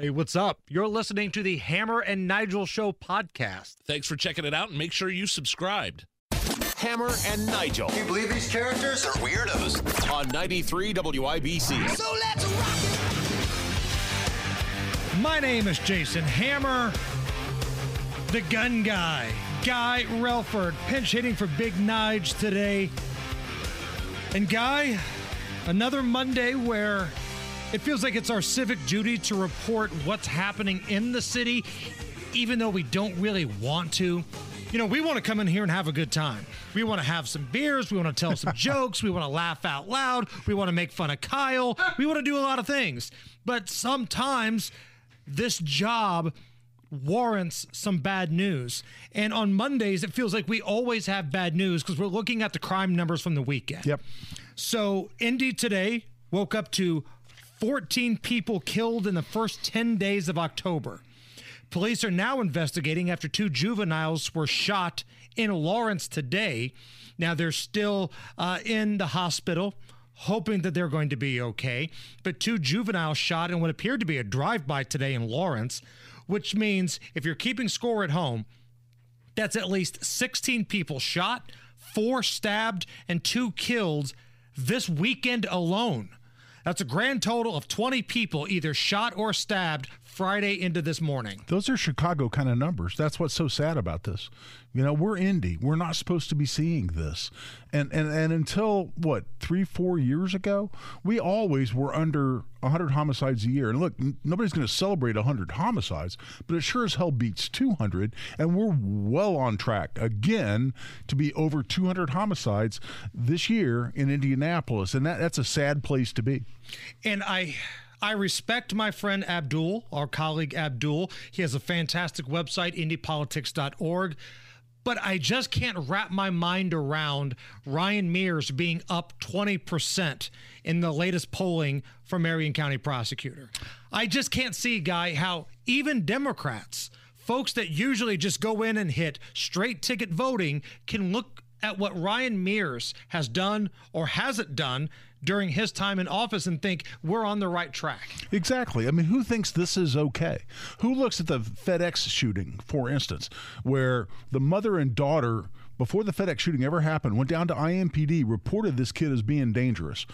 Hey, what's up? You're listening to the Hammer and Nigel Show podcast. Thanks for checking it out and make sure you subscribed. Hammer and Nigel Can you believe these characters are weirdos? on 93 WIBC. So let's rock it! My name is Jason Hammer, the gun guy. Guy Relford, pinch hitting for Big Nige today. And Guy, another Monday where it feels like it's our civic duty to report what's happening in the city, even though we don't really want to. You know, we want to come in here and have a good time. We want to have some beers. We want to tell some jokes. We want to laugh out loud. We want to make fun of Kyle. We want to do a lot of things. But sometimes this job warrants some bad news. And on Mondays, it feels like we always have bad news because we're looking at the crime numbers from the weekend. Yep. So, Indy today woke up to 14 people killed in the first 10 days of October. Police are now investigating after two juveniles were shot in Lawrence today. Now, they're still uh, in the hospital, hoping that they're going to be okay. But two juveniles shot in what appeared to be a drive by today in Lawrence, which means if you're keeping score at home, that's at least 16 people shot, four stabbed, and two killed this weekend alone. That's a grand total of 20 people either shot or stabbed Friday into this morning. Those are Chicago kind of numbers. That's what's so sad about this. You know, we're Indy. We're not supposed to be seeing this. And and and until what, 3 4 years ago, we always were under 100 homicides a year. And look, n- nobody's going to celebrate 100 homicides, but it sure as hell beats 200 and we're well on track again to be over 200 homicides this year in Indianapolis. And that that's a sad place to be. And I I respect my friend Abdul, our colleague Abdul. He has a fantastic website, indypolitics.org. But I just can't wrap my mind around Ryan Mears being up 20% in the latest polling for Marion County prosecutor. I just can't see, Guy, how even Democrats, folks that usually just go in and hit straight ticket voting, can look at what Ryan Mears has done or hasn't done during his time in office and think we're on the right track. Exactly. I mean, who thinks this is okay? Who looks at the FedEx shooting, for instance, where the mother and daughter, before the FedEx shooting ever happened, went down to IMPD, reported this kid as being dangerous.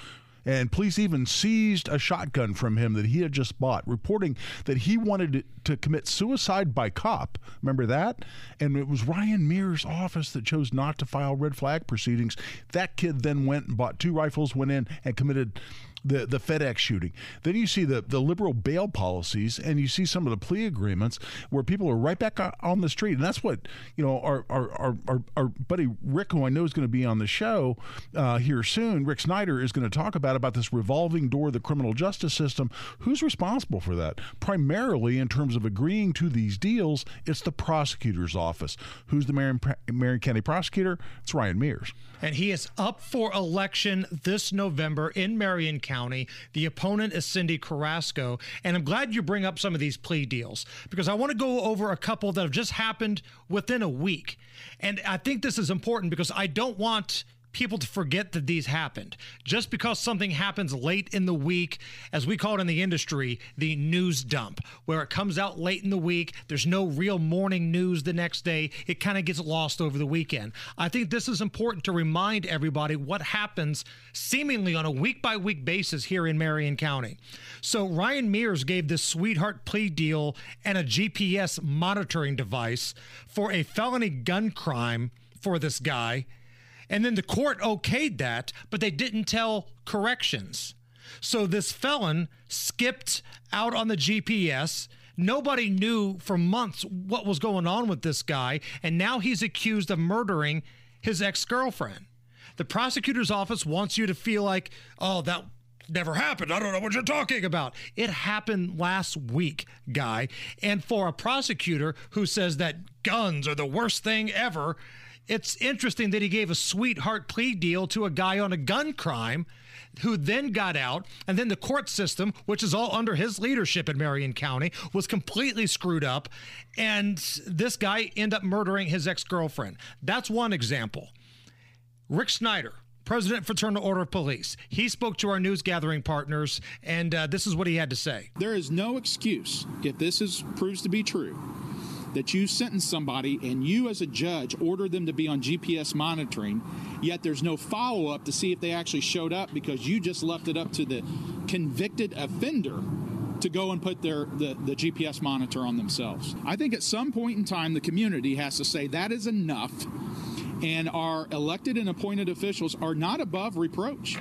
And police even seized a shotgun from him that he had just bought, reporting that he wanted to- commit suicide by cop. Remember that? And it was Ryan Mears' office that chose not to file red flag proceedings. That kid then went and bought two rifles, went in and committed the, the FedEx shooting. Then you see the, the liberal bail policies and you see some of the plea agreements where people are right back on the street. And that's what, you know, our, our, our, our, our buddy Rick, who I know is going to be on the show uh, here soon, Rick Snyder, is going to talk about, about this revolving door of the criminal justice system. Who's responsible for that? Primarily in terms of agreeing to these deals, it's the prosecutor's office. Who's the Marion, Marion County prosecutor? It's Ryan Mears. And he is up for election this November in Marion County. The opponent is Cindy Carrasco. And I'm glad you bring up some of these plea deals because I want to go over a couple that have just happened within a week. And I think this is important because I don't want people to forget that these happened. Just because something happens late in the week, as we call it in the industry, the news dump, where it comes out late in the week, there's no real morning news the next day, it kind of gets lost over the weekend. I think this is important to remind everybody what happens seemingly on a week by week basis here in Marion County. So Ryan Mears gave this sweetheart plea deal and a GPS monitoring device for a felony gun crime for this guy. And then the court okayed that, but they didn't tell corrections. So this felon skipped out on the GPS. Nobody knew for months what was going on with this guy. And now he's accused of murdering his ex girlfriend. The prosecutor's office wants you to feel like, oh, that never happened. I don't know what you're talking about. It happened last week, guy. And for a prosecutor who says that guns are the worst thing ever, it's interesting that he gave a sweetheart plea deal to a guy on a gun crime who then got out and then the court system which is all under his leadership in Marion County was completely screwed up and this guy ended up murdering his ex-girlfriend that's one example Rick Snyder president Fraternal Order of Police. He spoke to our news gathering partners, and uh, this is what he had to say. There is no excuse if this is proves to be true that you sentence somebody and you as a judge order them to be on GPS monitoring, yet there's no follow up to see if they actually showed up because you just left it up to the convicted offender to go and put their the, the GPS monitor on themselves. I think at some point in time the community has to say that is enough and our elected and appointed officials are not above reproach.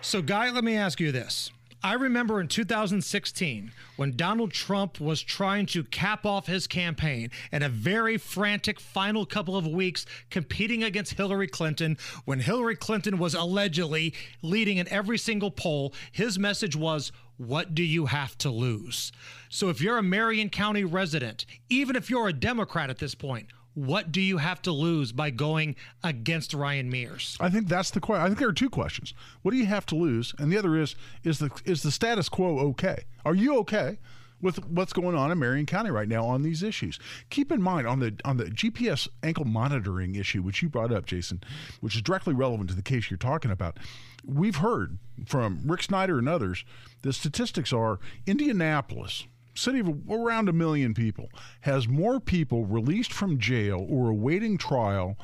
So, Guy, let me ask you this. I remember in 2016 when Donald Trump was trying to cap off his campaign in a very frantic final couple of weeks competing against Hillary Clinton. When Hillary Clinton was allegedly leading in every single poll, his message was, What do you have to lose? So if you're a Marion County resident, even if you're a Democrat at this point, what do you have to lose by going against Ryan Mears? I think that's the question. I think there are two questions. What do you have to lose? And the other is is the is the status quo okay? Are you okay? With what's going on in Marion County right now on these issues, keep in mind on the on the GPS ankle monitoring issue, which you brought up, Jason, which is directly relevant to the case you're talking about. We've heard from Rick Snyder and others. The statistics are Indianapolis, city of around a million people, has more people released from jail or awaiting trial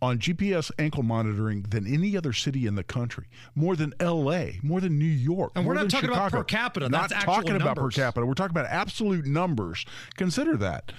on GPS ankle monitoring than any other city in the country. More than L.A., more than New York. And we're more not than talking about per capita. Not That's talking about per capita. We're talking about absolute numbers. Consider that.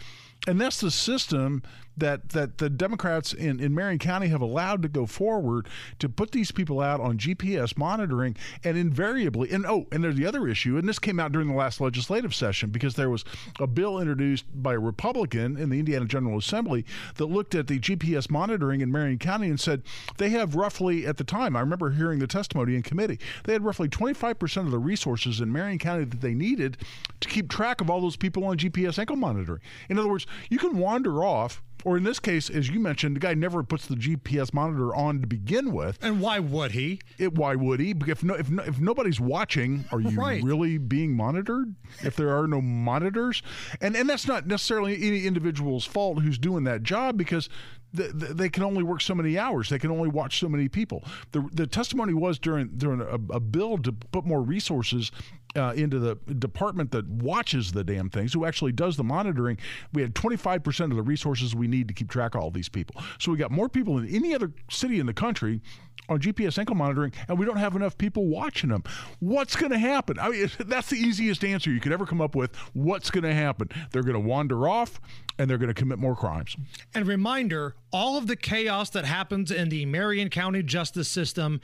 And that's the system that, that the Democrats in, in Marion County have allowed to go forward to put these people out on GPS monitoring and invariably and oh and there's the other issue and this came out during the last legislative session because there was a bill introduced by a Republican in the Indiana General Assembly that looked at the GPS monitoring in Marion County and said they have roughly at the time I remember hearing the testimony in committee they had roughly 25% of the resources in Marion County that they needed to keep track of all those people on GPS ankle monitoring. In other words you can wander off or in this case, as you mentioned, the guy never puts the GPS monitor on to begin with. And why would he? It, why would he? If no, if, no, if nobody's watching, are you Right. really being monitored? If there are no monitors, and and that's not necessarily any individual's fault who's doing that job because. th th they can only work so many hours. They can only watch so many people. The, the testimony was during during a, a bill to put more resources uh, into the department that watches the damn things, who actually does the monitoring. We had 25% of the resources we need to keep track of all these people. So we got more people than any other city in the country on GPS ankle monitoring, and we don't have enough people watching them. What's going to happen? I mean, that's the easiest answer you could ever come up with. What's going to happen? They're going to wander off, and they're going to commit more crimes. And reminder all of the chaos that happens in the Marion County justice system,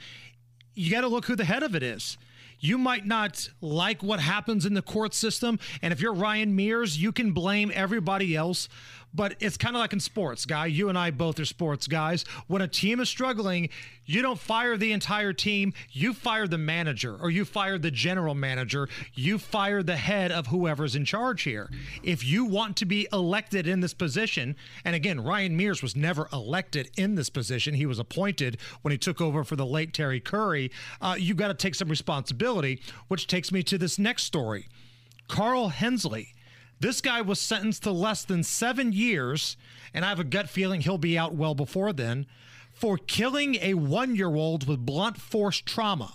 you got to look who the head of it is. You might not like what happens in the court system. And if you're Ryan Mears, you can blame everybody else. But it's kind of like in sports, guy. You and I both are sports guys. When a team is struggling, you don't fire the entire team. You fire the manager or you fire the general manager. You fire the head of whoever's in charge here. If you want to be elected in this position, and again, Ryan Mears was never elected in this position, he was appointed when he took over for the late Terry Curry. Uh, you got to take some responsibility, which takes me to this next story. Carl Hensley. This guy was sentenced to less than seven years, and I have a gut feeling he'll be out well before then, for killing a one year old with blunt force trauma.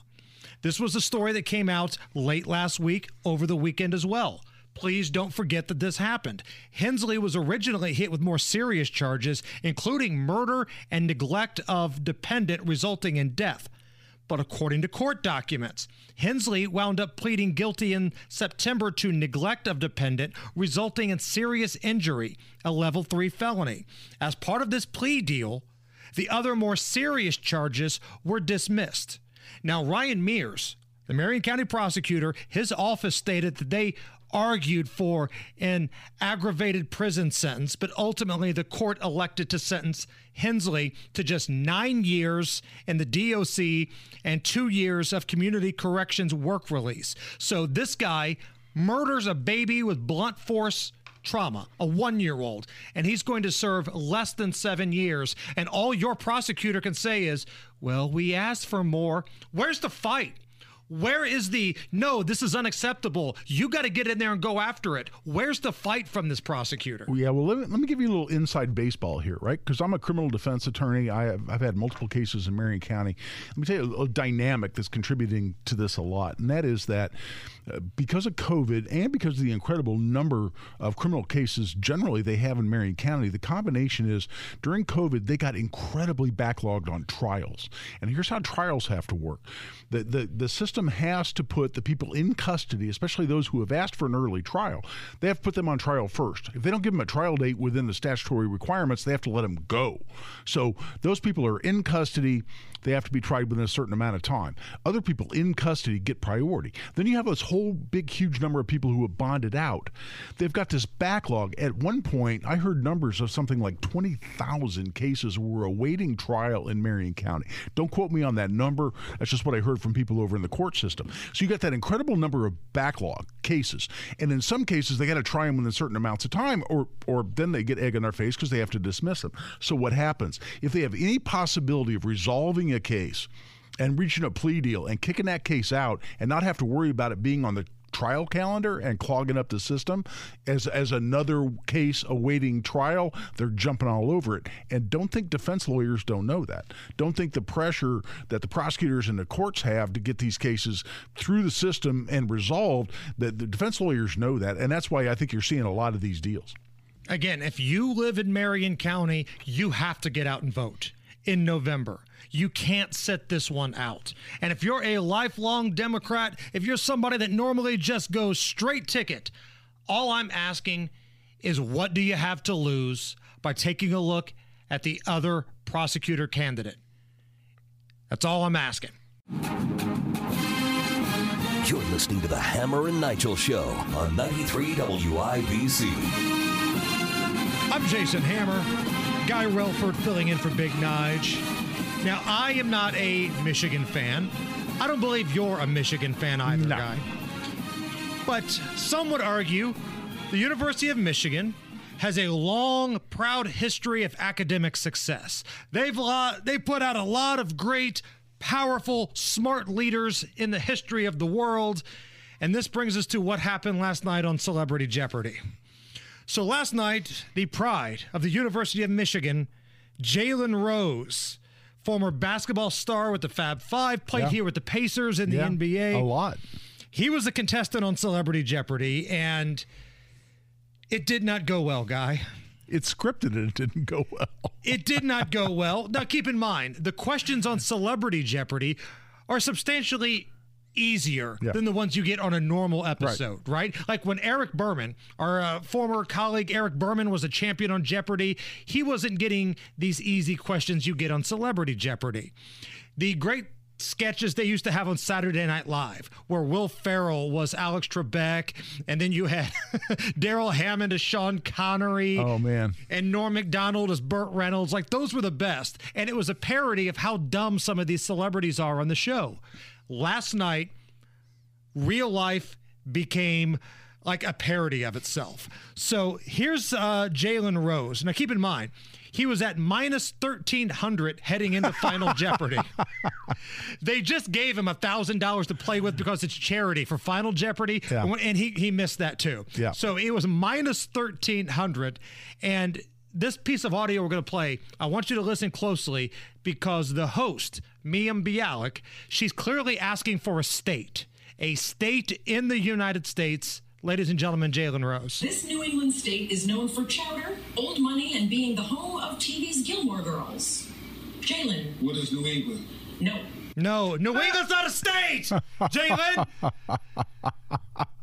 This was a story that came out late last week, over the weekend as well. Please don't forget that this happened. Hensley was originally hit with more serious charges, including murder and neglect of dependent, resulting in death. But according to court documents, Hensley wound up pleading guilty in September to neglect of dependent, resulting in serious injury, a level 3 felony. As part of this plea deal, the other more serious charges were dismissed. Now, Ryan Mears, the Marion County prosecutor, his office stated that they argued for an aggravated prison sentence, but ultimately the court elected to sentence Hensley to just nine years in the DOC and two years of community corrections work release. So this guy murders a baby with blunt force trauma, a one year old, and he's going to serve less than seven years. And all your prosecutor can say is, well, we asked for more. Where's the fight? Where is the no, this is unacceptable. You got to get in there and go after it. Where's the fight from this prosecutor? Yeah, well, let me, let me give you a little inside baseball here, right? Because I'm a criminal defense attorney. I have, I've had multiple cases in Marion County. Let me tell you a, a dynamic that's contributing to this a lot, and that is that uh, because of COVID and because of the incredible number of criminal cases generally they have in Marion County, the combination is during COVID they got incredibly backlogged on trials. And here's how trials have to work: the the the system has to put the people in custody, especially those who have asked for an early trial. They have to put them on trial first. If they don't give them a trial date within the statutory requirements, they have to let them go. So those people are in custody. They have to be tried within a certain amount of time. Other people in custody get priority. Then you have this whole big, huge number of people who have bonded out. They've got this backlog. At one point, I heard numbers of something like 20,000 cases were awaiting trial in Marion County. Don't quote me on that number. That's just what I heard from people over in the court system. So you got that incredible number of backlog cases. And in some cases, they got to try them within certain amounts of time, or, or then they get egg on their face because they have to dismiss them. So what happens? If they have any possibility of resolving a case and reaching a plea deal and kicking that case out and not have to worry about it being on the trial calendar and clogging up the system. As as another case awaiting trial they're jumping all over it. And don't think defense lawyers don't know that. Don't think the pressure that the prosecutors and the courts have to get these cases through the system and resolved that the defense lawyers know that. And that's why I think you're seeing a lot of these deals. Again, if you live in Marion County, you have to get out and vote in November. You can't sit this one out. And if you're a lifelong Democrat, if you're somebody that normally just goes straight ticket, all I'm asking is what do you have to lose by taking a look at the other prosecutor candidate? That's all I'm asking. You're listening to the Hammer and Nigel Show on 93 WIBC. I'm Jason Hammer, Guy Relford filling in for Big Nige. Now, I am not a Michigan fan. I don't believe you're a Michigan fan either, No. Guy. But some would argue the University of Michigan has a long, proud history of academic success. They've lo- they put out a lot of great, powerful, smart leaders in the history of the world. And this brings us to what happened last night on Celebrity Jeopardy. So last night, the pride of the University of Michigan, Jalen Rose, former basketball star with the Fab Five, played Yeah. here with the Pacers in the Yeah, NBA. a lot He was a contestant on Celebrity Jeopardy, and it did not go well, guy. it's scripted and it didn't go well It did not go well. Now, keep in mind, the questions on Celebrity Jeopardy are substantially easier Yeah. than the ones you get on a normal episode, right? Like when Eric Berman, our uh, former colleague Eric Berman, was a champion on Jeopardy, he wasn't getting these easy questions you get on Celebrity Jeopardy. The great sketches they used to have on Saturday Night Live, where Will Ferrell was Alex Trebek, and then you had Darrell Hammond as Sean Connery oh man and Norm Macdonald as Burt Reynolds. Like those were the best. And it was a parody of how dumb some of these celebrities are on the show. Last night, real life became like a parody of itself. So here's uh, Jalen Rose. Now keep in mind, he was at minus 1300 heading into Final Jeopardy. they just gave him a $1,000 to play with because it's charity for Final Jeopardy. Yeah. And he, he missed that too. Yeah. So it was minus 1300. And this piece of audio we're going to play, I want you to listen closely because the host, Mayim Bialik, she's clearly asking for a state, a state in the United States. Ladies and gentlemen, Jalen Rose. This New England state is known for chowder, old money, and being the home of TV's Gilmore Girls. Jalen, What is New England? no. No, New England's not a state, Jalen.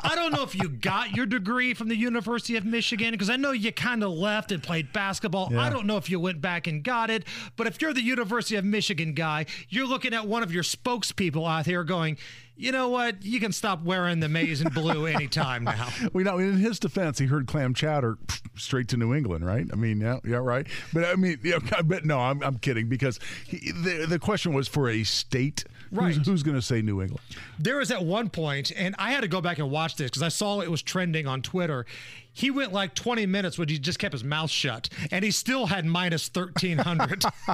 I don't know if you got your degree from the University of Michigan because I know you kind of left and played basketball. I don't know if you went back and got it, but if you're the University of Michigan guy, you're looking at one of your spokespeople out here going, you know what? You can stop wearing the maize and blue anytime now. We know in his defense, he heard clam chowder straight to New England, right? I mean, yeah, yeah, right. But I mean, yeah, but no, I'm, I'm kidding because he, the the question was for a state Right. Who's, who's going to say New England? There was at one point, and I had to go back and watch this because I saw it was trending on Twitter. He went like 20 minutes, but he just kept his mouth shut, and he still had minus 1300.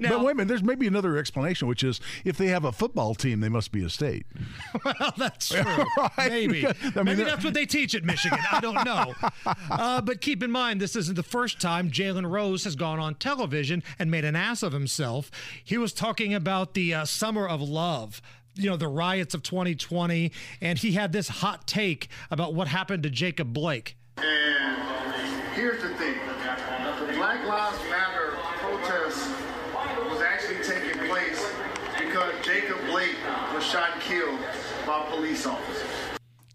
now, but wait a minute, there's maybe another explanation, which is if they have a football team, they must be a state. well, that's true. Right, Maybe. I mean, Maybe that's what they teach at Michigan. I don't know. Uh, but keep in mind, this isn't the first time Jalen Rose has gone on television and made an ass of himself. He was talking about the uh, summer of love. You know, the riots of 2020, and he had this hot take about what happened to Jacob Blake. And here's the thing the Black Lives Matter protest was actually taking place because Jacob Blake was shot and killed by police officers.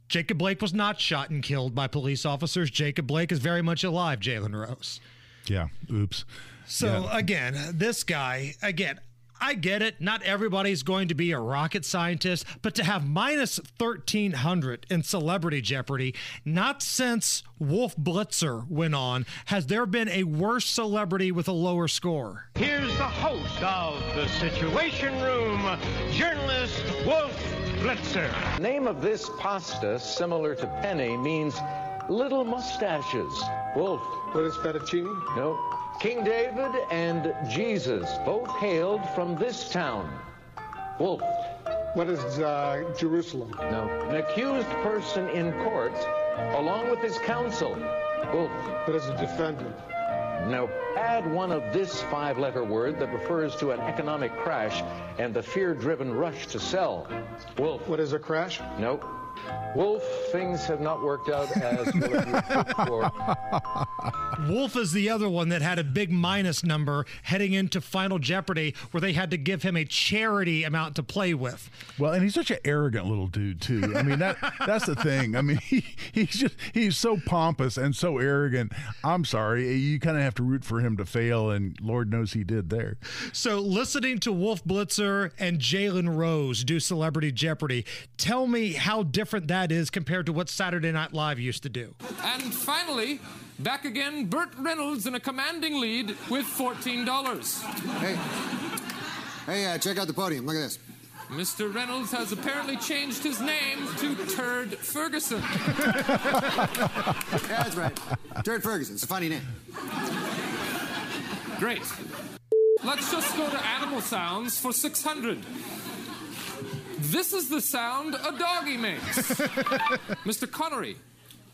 Jacob Blake was not shot and killed by police officers. Jacob Blake is very much alive, Jalen Rose. Yeah. Oops. So Yeah. again, this guy, again, I get it. Not everybody's going to be a rocket scientist, but to have minus 1300 in celebrity jeopardy, not since Wolf Blitzer went on, has there been a worse celebrity with a lower score. Here's the host of The Situation Room, journalist Wolf Blitzer. Name of this pasta, similar to penne, means little mustaches. Wolf. What is fettuccine? No. King David and Jesus both hailed from this town. Wolf. What is uh, Jerusalem? No. An accused person in court, along with his counsel. Wolf. What is a defendant? No. Add one of this five letter word that refers to an economic crash and the fear driven rush to sell. Wolf. What is a crash? No. Wolf, things have not worked out as well as hoped for. Wolf is the other one that had a big minus number heading into Final Jeopardy, where they had to give him a charity amount to play with. Well, and he's such an arrogant little dude too. I mean that that's the thing. I mean he, he's just he's so pompous and so arrogant. I'm sorry, you kind of have to root for him to fail, and Lord knows he did there. So, listening to Wolf Blitzer and Jalen Rose do Celebrity Jeopardy, tell me how different that is compared to what Saturday Night Live used to do. And finally, back again, Burt Reynolds in a commanding lead with $14. Hey, hey, uh, check out the podium. Look at this. Mr. Reynolds has apparently changed his name to Turd Ferguson. Yeah, that's right. Turd Ferguson. It's a funny name. Great. Let's just go to animal sounds for 600. This is the sound a doggy makes. Mr. Connery.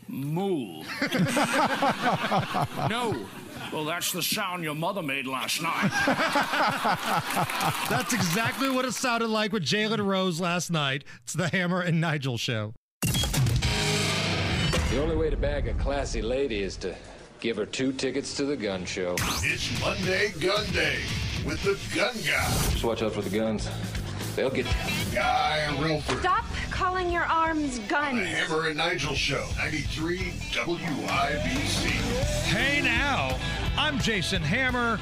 Moo. No. Well, that's the sound your mother made last night. That's exactly what it sounded like with Jalen Rose last night. It's the Hammer and Nigel show. The only way to bag a classy lady is to give her two tickets to the gun show. It's Monday Gun Day with the gun guy, Just watch out for the guns. They'll get you. Guy Relford. Stop calling your arms guns. Hammer and Nigel Show, 93 WIBC. Hey now, I'm Jason Hammer.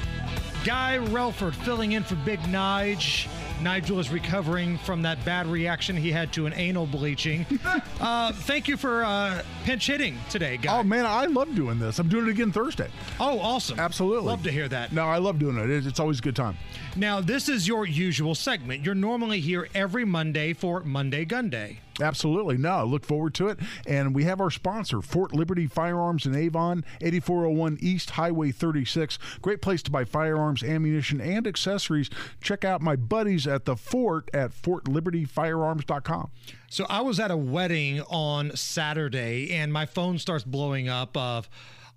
Guy Relford filling in for Big Nige. Nigel is recovering from that bad reaction he had to an anal bleaching. uh, thank you for uh, pinch hitting today, Guy. Oh man, I love doing this. I'm doing it again Thursday. Oh, awesome. Absolutely. Love to hear that. No, I love doing it. It's it's always a good time. Now, this is your usual segment. You're normally here every Monday for Monday Gun Day. Absolutely. No, look forward to it. And we have our sponsor, Fort Liberty Firearms in Avon, 8401 East Highway 36. Great place to buy firearms, ammunition, and accessories. Check out my buddies at the fort at fortlibertyfirearms.com. So I was at a wedding on Saturday and my phone starts blowing up of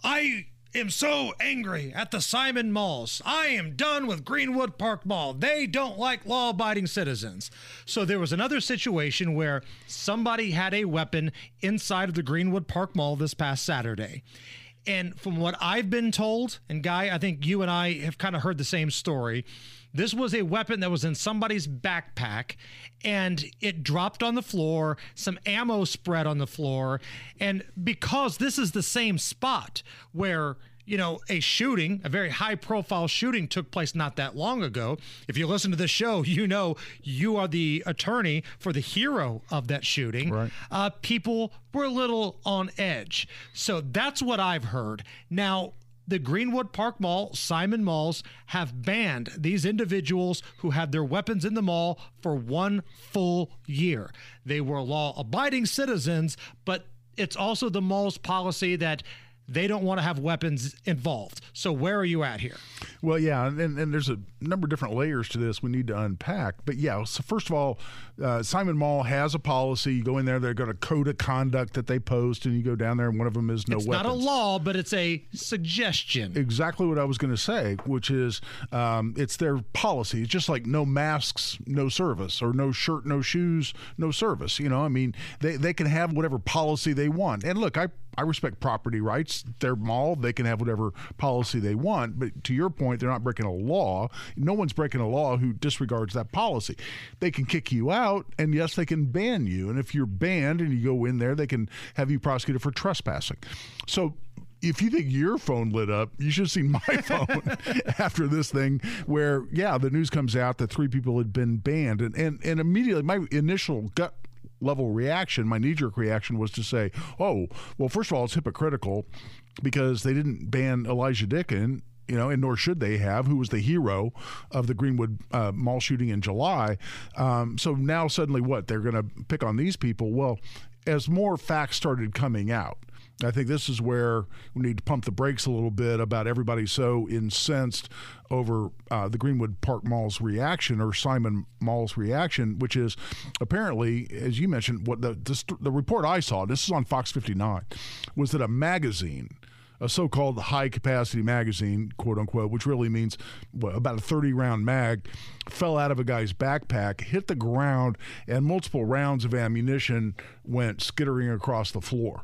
I am so angry at the Simon Malls. I am done with Greenwood Park Mall. They don't like law-abiding citizens. So there was another situation where somebody had a weapon inside of the Greenwood Park Mall this past Saturday. And from what I've been told, and Guy, I think you and I have kind of heard the same story. This was a weapon that was in somebody's backpack and it dropped on the floor, some ammo spread on the floor. And because this is the same spot where you know, a shooting, a very high profile shooting took place not that long ago. If you listen to this show, you know you are the attorney for the hero of that shooting. Right. Uh, people were a little on edge. So that's what I've heard. Now, the Greenwood Park Mall, Simon Malls, have banned these individuals who had their weapons in the mall for one full year. They were law abiding citizens, but it's also the mall's policy that they don't want to have weapons involved. So where are you at here? Well, yeah, and, and there's a number of different layers to this we need to unpack. But yeah, so first of all, uh, Simon Mall has a policy. You go in there, they've got a code of conduct that they post, and you go down there, and one of them is no it's weapons. not a law, but it's a suggestion. Exactly what I was going to say, which is um, it's their policy. It's just like no masks, no service, or no shirt, no shoes, no service. You know, I mean, they, they can have whatever policy they want. And look, I I respect property rights. Their mall, they can have whatever policy they want. But to your point, they're not breaking a law. No one's breaking a law who disregards that policy. They can kick you out, and yes, they can ban you. And if you're banned and you go in there, they can have you prosecuted for trespassing. So if you think your phone lit up, you should have seen my phone after this thing. Where yeah, the news comes out that three people had been banned, and and, and immediately my initial gut level reaction, my knee jerk reaction was to say, oh, well, first of all, it's hypocritical because they didn't ban Elijah Dicken. You know, and nor should they have, who was the hero of the Greenwood uh, mall shooting in July. Um, so now suddenly, what? They're going to pick on these people? Well, as more facts started coming out, I think this is where we need to pump the brakes a little bit about everybody so incensed over uh, the Greenwood Park Mall's reaction or Simon Mall's reaction, which is apparently, as you mentioned, what the the, report I saw. This is on Fox 59, was that a magazine a so-called high-capacity magazine, quote unquote, which really means about a 30-round mag, fell out of a guy's backpack, hit the ground, and multiple rounds of ammunition went skittering across the floor.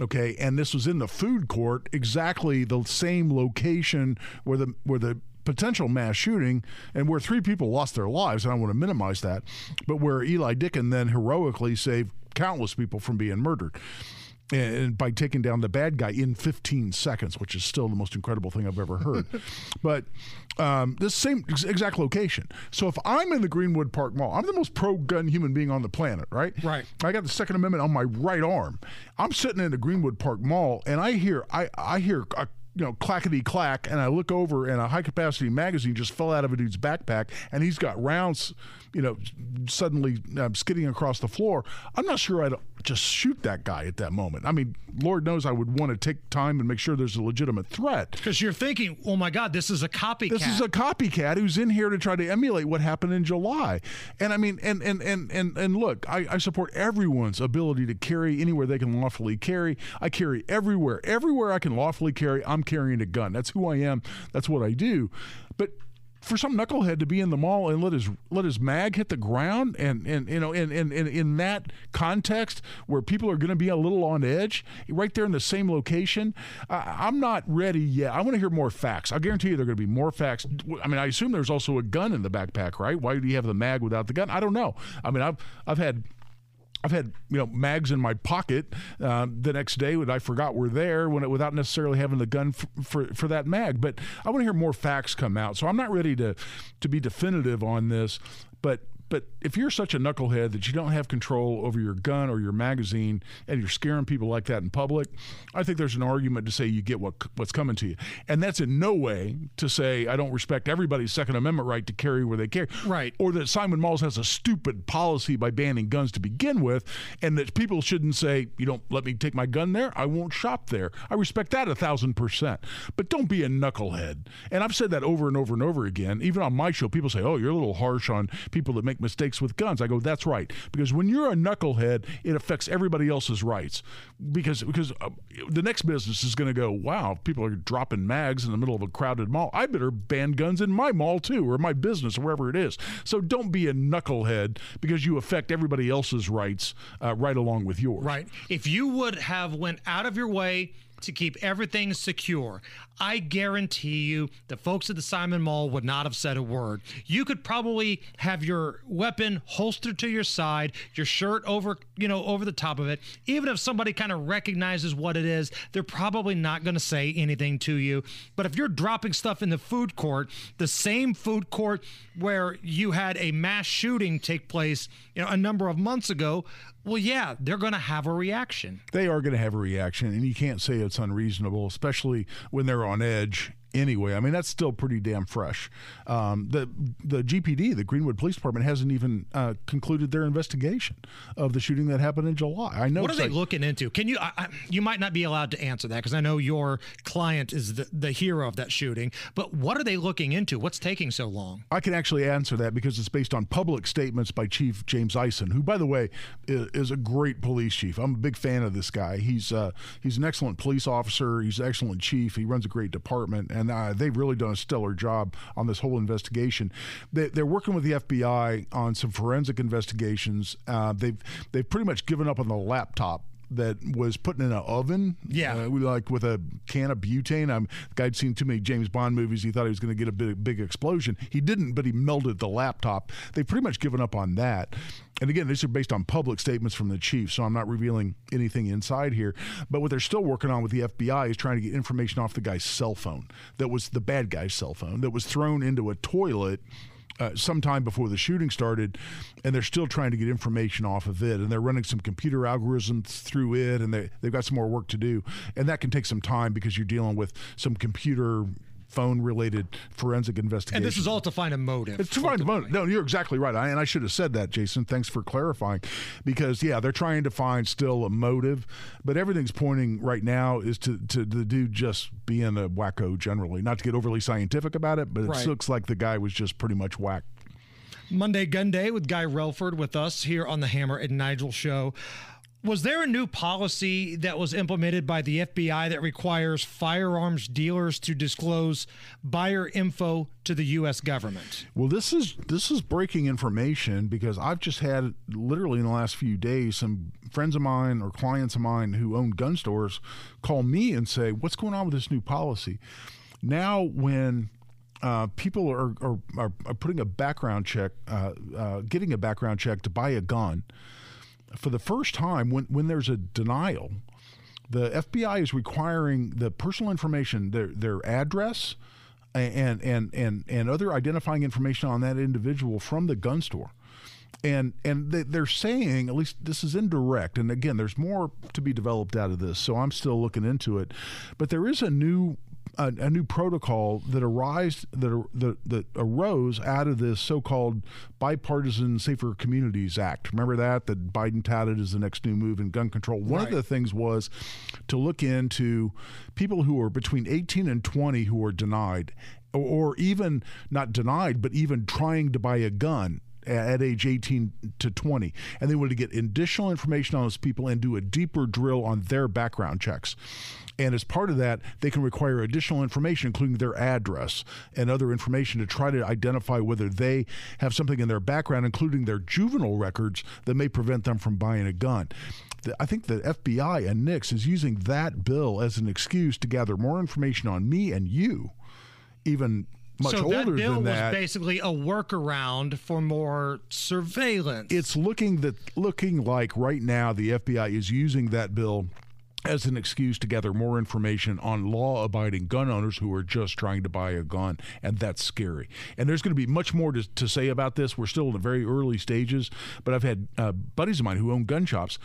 Okay, and this was in the food court, exactly the same location where the where the potential mass shooting and where three people lost their lives, and I want to minimize that, but where Eli Dicken then heroically saved countless people from being murdered and by taking down the bad guy in 15 seconds, which is still the most incredible thing I've ever heard. but um, this same exact location. So if I'm in the Greenwood Park Mall, I'm the most pro-gun human being on the planet, right? Right. I got the Second Amendment on my right arm. I'm sitting in the Greenwood Park Mall, and I hear I I hear a you know, clackety clack, and I look over, and a high capacity magazine just fell out of a dude's backpack, and he's got rounds, you know, suddenly um, skidding across the floor. I'm not sure I'd just shoot that guy at that moment. I mean, Lord knows I would want to take time and make sure there's a legitimate threat. Because you're thinking, oh my God, this is a copycat. This is a copycat who's in here to try to emulate what happened in July. And I mean, and and and and, and look, I, I support everyone's ability to carry anywhere they can lawfully carry. I carry everywhere. Everywhere I can lawfully carry, I'm carrying a gun. That's who I am. That's what I do. But for some knucklehead to be in the mall and let his let his mag hit the ground and and you know in in, in, in that context where people are going to be a little on edge right there in the same location i'm not ready yet i want to hear more facts i guarantee you there are going to be more facts i mean i assume there's also a gun in the backpack right why do you have the mag without the gun i don't know i mean i've i've had I've had you know mags in my pocket uh, the next day that I forgot were there when it, without necessarily having the gun f- for for that mag. But I want to hear more facts come out. So I'm not ready to to be definitive on this. But but if you're such a knucklehead that you don't have control over your gun or your magazine and you're scaring people like that in public, I think there's an argument to say you get what what's coming to you. And that's in no way to say I don't respect everybody's Second Amendment right to carry where they carry. Right. Or that Simon Malls has a stupid policy by banning guns to begin with, and that people shouldn't say, you don't let me take my gun there, I won't shop there. I respect that a thousand percent. But don't be a knucklehead. And I've said that over and over and over again. Even on my show, people say, oh, you're a little harsh on people that make mistakes with guns. I go, that's right. Because when you're a knucklehead, it affects everybody else's rights. Because because uh, the next business is going to go, wow, people are dropping mags in the middle of a crowded mall. I better ban guns in my mall too, or my business, or wherever it is. So don't be a knucklehead because you affect everybody else's rights uh, right along with yours. Right. If you would have went out of your way to keep everything secure. I guarantee you the folks at the Simon Mall would not have said a word. You could probably have your weapon holstered to your side, your shirt over, you know, over the top of it. Even if somebody kind of recognizes what it is, they're probably not going to say anything to you. But if you're dropping stuff in the food court, the same food court where you had a mass shooting take place, you know, a number of months ago, well, yeah, they're going to have a reaction. They are going to have a reaction, and you can't say it's unreasonable, especially when they're on edge anyway. I mean, that's still pretty damn fresh. Um, the the GPD, the Greenwood Police Department, hasn't even uh, concluded their investigation of the shooting that happened in July. I know. What are they like- looking into? Can you? I, I, you might not be allowed to answer that because I know your client is the, the hero of that shooting. But what are they looking into? What's taking so long? I can actually answer that because it's based on public statements by Chief James Ison, who, by the way, is, is a great police chief. I'm a big fan of this guy. He's uh, he's an excellent police officer. He's an excellent chief. He runs a great department, and uh, they've really done a stellar job on this whole investigation. They, they're working with the FBI on some forensic investigations. Uh, they've they've pretty much given up on the laptop that was put in an oven. Yeah. Uh, like with a can of butane. I'm, the guy'd seen too many James Bond movies. He thought he was going to get a big, big explosion. He didn't, but he melted the laptop. They've pretty much given up on that. And again, these are based on public statements from the chief, so I'm not revealing anything inside here. But what they're still working on with the FBI is trying to get information off the guy's cell phone that was the bad guy's cell phone that was thrown into a toilet uh, sometime before the shooting started, and they're still trying to get information off of it. And they're running some computer algorithms through it, and they, they've got some more work to do. And that can take some time because you're dealing with some computer phone related forensic investigation. And this is all to find a motive. It's to find a motive. No, you're exactly right. I, and I should have said that, Jason. Thanks for clarifying. Because, yeah, they're trying to find still a motive, but everything's pointing right now is to, to the dude just being a wacko generally. Not to get overly scientific about it, but it Right. looks like the guy was just pretty much whack. Monday Gun Day with Guy Relford with us here on the Hammer and Nigel show. Was there a new policy that was implemented by the FBI that requires firearms dealers to disclose buyer info to the U.S. government? Well, this is this is breaking information because I've just had literally in the last few days some friends of mine or clients of mine who own gun stores call me and say, "What's going on with this new policy?" Now, when uh, people are, are, are, putting a background check, uh, uh, getting a background check to buy a gun, for the first time, when, when there's a denial, the FBI is requiring the personal information, their their address, and and and and other identifying information on that individual from the gun store. And and they- they're saying at least this is indirect. And again, there's more to be developed out of this, so I'm still looking into it. But there is a new a, a new protocol that arise that, that that arose out of this so-called bipartisan Safer Communities Act. Remember that that Biden touted as the next new move in gun control. One of the things was to look into people who are between 18 and 20 who are denied, or, or even not denied, but even trying to buy a gun at age 18 to 20 and they wanted to get additional information on those people and do a deeper drill on their background checks and as part of that they can require additional information including their address and other information to try to identify whether they have something in their background including their juvenile records that may prevent them from buying a gun I think the FBI and NICS is using that bill as an excuse to gather more information on me and you, even much so older that bill than that. was basically a workaround for more surveillance. it's looking that looking like right now the FBI is using that bill as an excuse to gather more information on law-abiding gun owners who are just trying to buy a gun, and that's scary. And there's going to be much more to, to say about this. We're still in the very early stages, but I've had uh, buddies of mine who own gun shops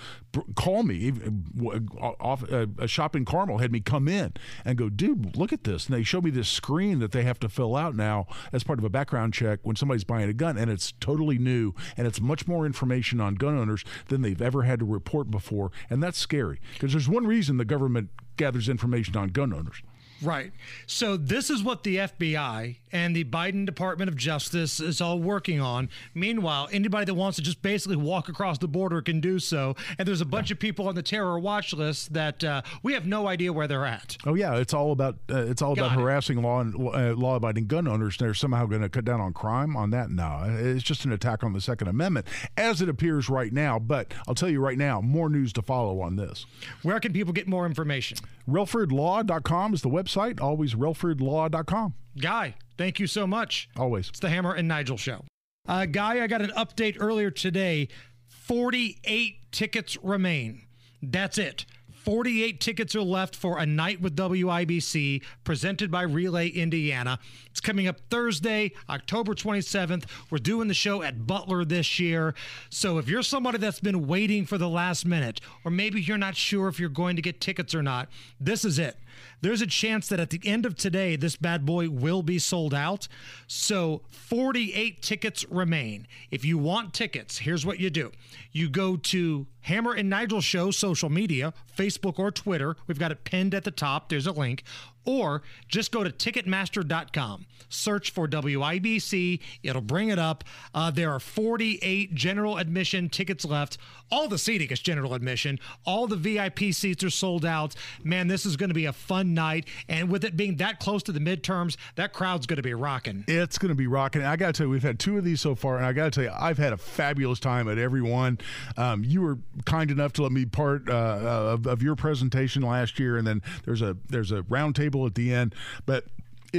call me. w- Off uh, a shop in Carmel had me come in and go, dude, look at this. And they show me this screen that they have to fill out now as part of a background check when somebody's buying a gun, and it's totally new and it's much more information on gun owners than they've ever had to report before, and that's scary because there's one reason the government gathers information on gun owners. Right. So this is what the FBI and the Biden Department of Justice is all working on. Meanwhile, anybody that wants to just basically walk across the border can do so. And there's a bunch of people on the terror watch list that uh, we have no idea where they're at. Oh yeah, it's all about uh, it's all about it. harassing law and uh, law-abiding gun owners. They're somehow going to cut down on crime on that. No, it's just an attack on the Second Amendment, as it appears right now. But I'll tell you right now, more news to follow on this. Where can people get more information? RelfordLaw.com is the website. Always RelfordLaw.com. Guy, thank you so much. Always. It's the Hammer and Nigel show. Uh, Guy, I got an update earlier today. 48 tickets remain. That's it. 48 tickets are left for a night with WIBC presented by Relay Indiana. It's coming up Thursday, October 27th. We're doing the show at Butler this year. So if you're somebody that's been waiting for the last minute, or maybe you're not sure if you're going to get tickets or not, this is it. There's a chance that at the end of today, this bad boy will be sold out. So 48 tickets remain. If you want tickets, here's what you do you go to Hammer and Nigel Show social media, Facebook or Twitter. We've got it pinned at the top. There's a link. Or just go to Ticketmaster.com, search for WIBC. It'll bring it up. Uh, there are 48 general admission tickets left. All the seating is general admission. All the VIP seats are sold out. Man, this is going to be a fun night. And with it being that close to the midterms, that crowd's going to be rocking. It's going to be rocking. I got to tell you, we've had two of these so far, and I got to tell you, I've had a fabulous time at every one. Um, you were kind enough to let me part uh, of, of your presentation last year, and then there's a there's a roundtable at the end, but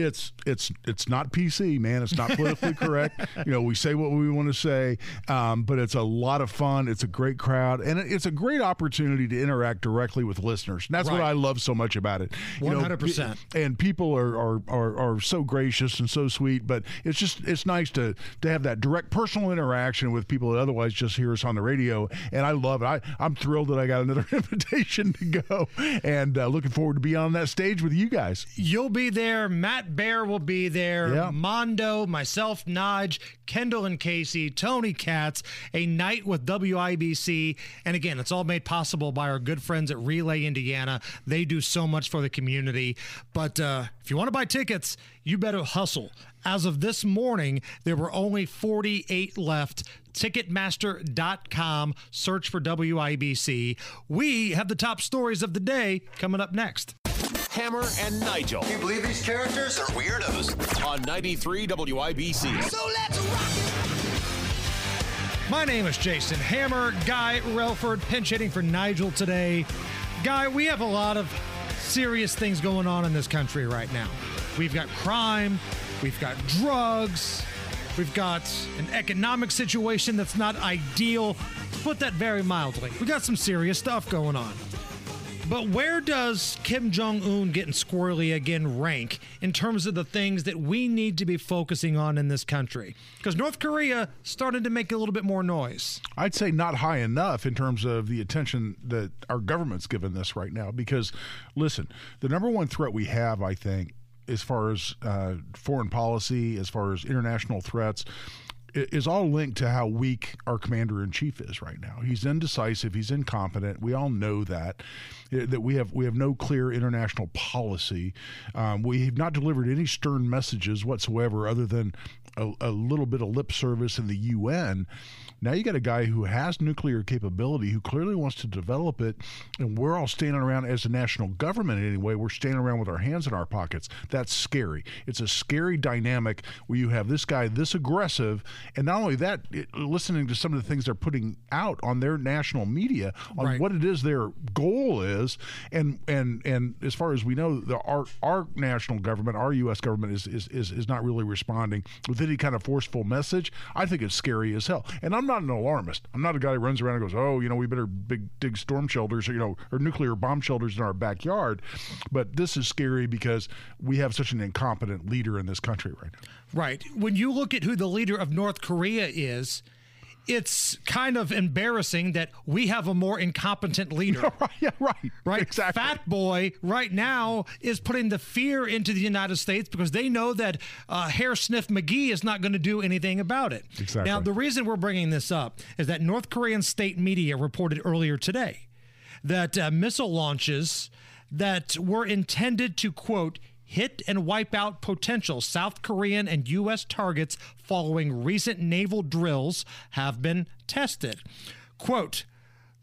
it's it's it's not PC, man. It's not politically correct. You know, we say what we want to say, um, but it's a lot of fun. It's a great crowd, and it's a great opportunity to interact directly with listeners. And that's right. what I love so much about it. One hundred percent. And people are, are are are so gracious and so sweet. But it's just it's nice to to have that direct personal interaction with people that otherwise just hear us on the radio. And I love it. I I'm thrilled that I got another invitation to go, and uh, looking forward to be on that stage with you guys. You'll be there, Matt. Bear will be there. Yeah. Mondo, myself, Naj, Kendall and Casey, Tony Katz, a night with WIBC. And again, it's all made possible by our good friends at Relay Indiana. They do so much for the community. But uh, if you want to buy tickets, you better hustle. As of this morning, there were only 48 left. Ticketmaster.com. Search for WIBC. We have the top stories of the day coming up next. Hammer and Nigel. Can you believe these characters are weirdos? On 93 WIBC. So let's rock it! My name is Jason Hammer. Guy Relford pinch hitting for Nigel today. Guy, we have a lot of serious things going on in this country right now. We've got crime, we've got drugs, we've got an economic situation that's not ideal. To put that very mildly, we got some serious stuff going on. But where does Kim Jong un getting squirrely again rank in terms of the things that we need to be focusing on in this country? Because North Korea started to make a little bit more noise. I'd say not high enough in terms of the attention that our government's given this right now. Because, listen, the number one threat we have, I think, as far as uh, foreign policy, as far as international threats, is all linked to how weak our commander in chief is right now. He's indecisive. He's incompetent. We all know that. That we have we have no clear international policy. Um, we have not delivered any stern messages whatsoever, other than a, a little bit of lip service in the UN. Now you got a guy who has nuclear capability, who clearly wants to develop it, and we're all standing around as a national government anyway. We're standing around with our hands in our pockets. That's scary. It's a scary dynamic where you have this guy this aggressive, and not only that, it, listening to some of the things they're putting out on their national media on right. what it is their goal is, and and and as far as we know, the our our national government, our U.S. government is is is, is not really responding with any kind of forceful message. I think it's scary as hell, and I'm I'm not an alarmist. I'm not a guy who runs around and goes, "Oh, you know, we better big dig storm shelters, or, you know, or nuclear bomb shelters in our backyard." But this is scary because we have such an incompetent leader in this country right now. Right. When you look at who the leader of North Korea is, it's kind of embarrassing that we have a more incompetent leader. yeah, right. Right. Exactly. Fat Boy right now is putting the fear into the United States because they know that uh, Hair Sniff McGee is not going to do anything about it. Exactly. Now, the reason we're bringing this up is that North Korean state media reported earlier today that uh, missile launches that were intended to, quote, hit and wipe out potential South Korean and U.S. targets following recent naval drills have been tested. Quote,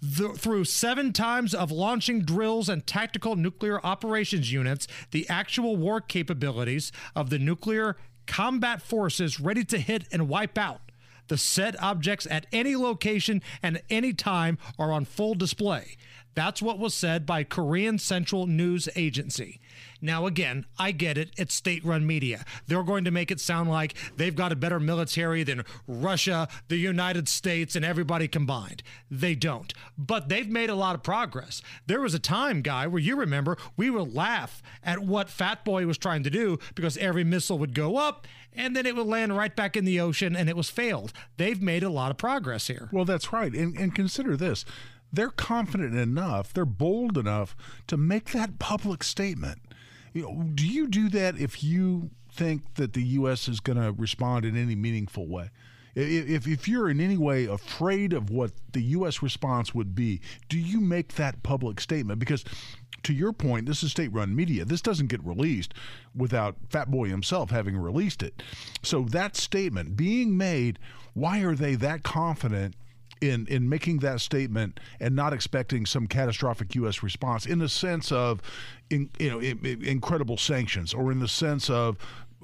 through seven times of launching drills and tactical nuclear operations units, the actual war capabilities of the nuclear combat forces ready to hit and wipe out. The set objects at any location and any time are on full display. That's what was said by Korean Central News Agency. Now, again, I get it. It's state run media. They're going to make it sound like they've got a better military than Russia, the United States, and everybody combined. They don't. But they've made a lot of progress. There was a time, Guy, where you remember we would laugh at what Fat Boy was trying to do because every missile would go up and then it would land right back in the ocean and it was failed. They've made a lot of progress here. Well, that's right. And, and consider this they're confident enough, they're bold enough to make that public statement. You know, do you do that if you think that the U.S. is going to respond in any meaningful way? If, if you're in any way afraid of what the U.S. response would be, do you make that public statement? Because to your point, this is state run media. This doesn't get released without Fat Boy himself having released it. So that statement being made, why are they that confident in in making that statement and not expecting some catastrophic U.S. response in the sense of, in, you know, in, in incredible sanctions or in the sense of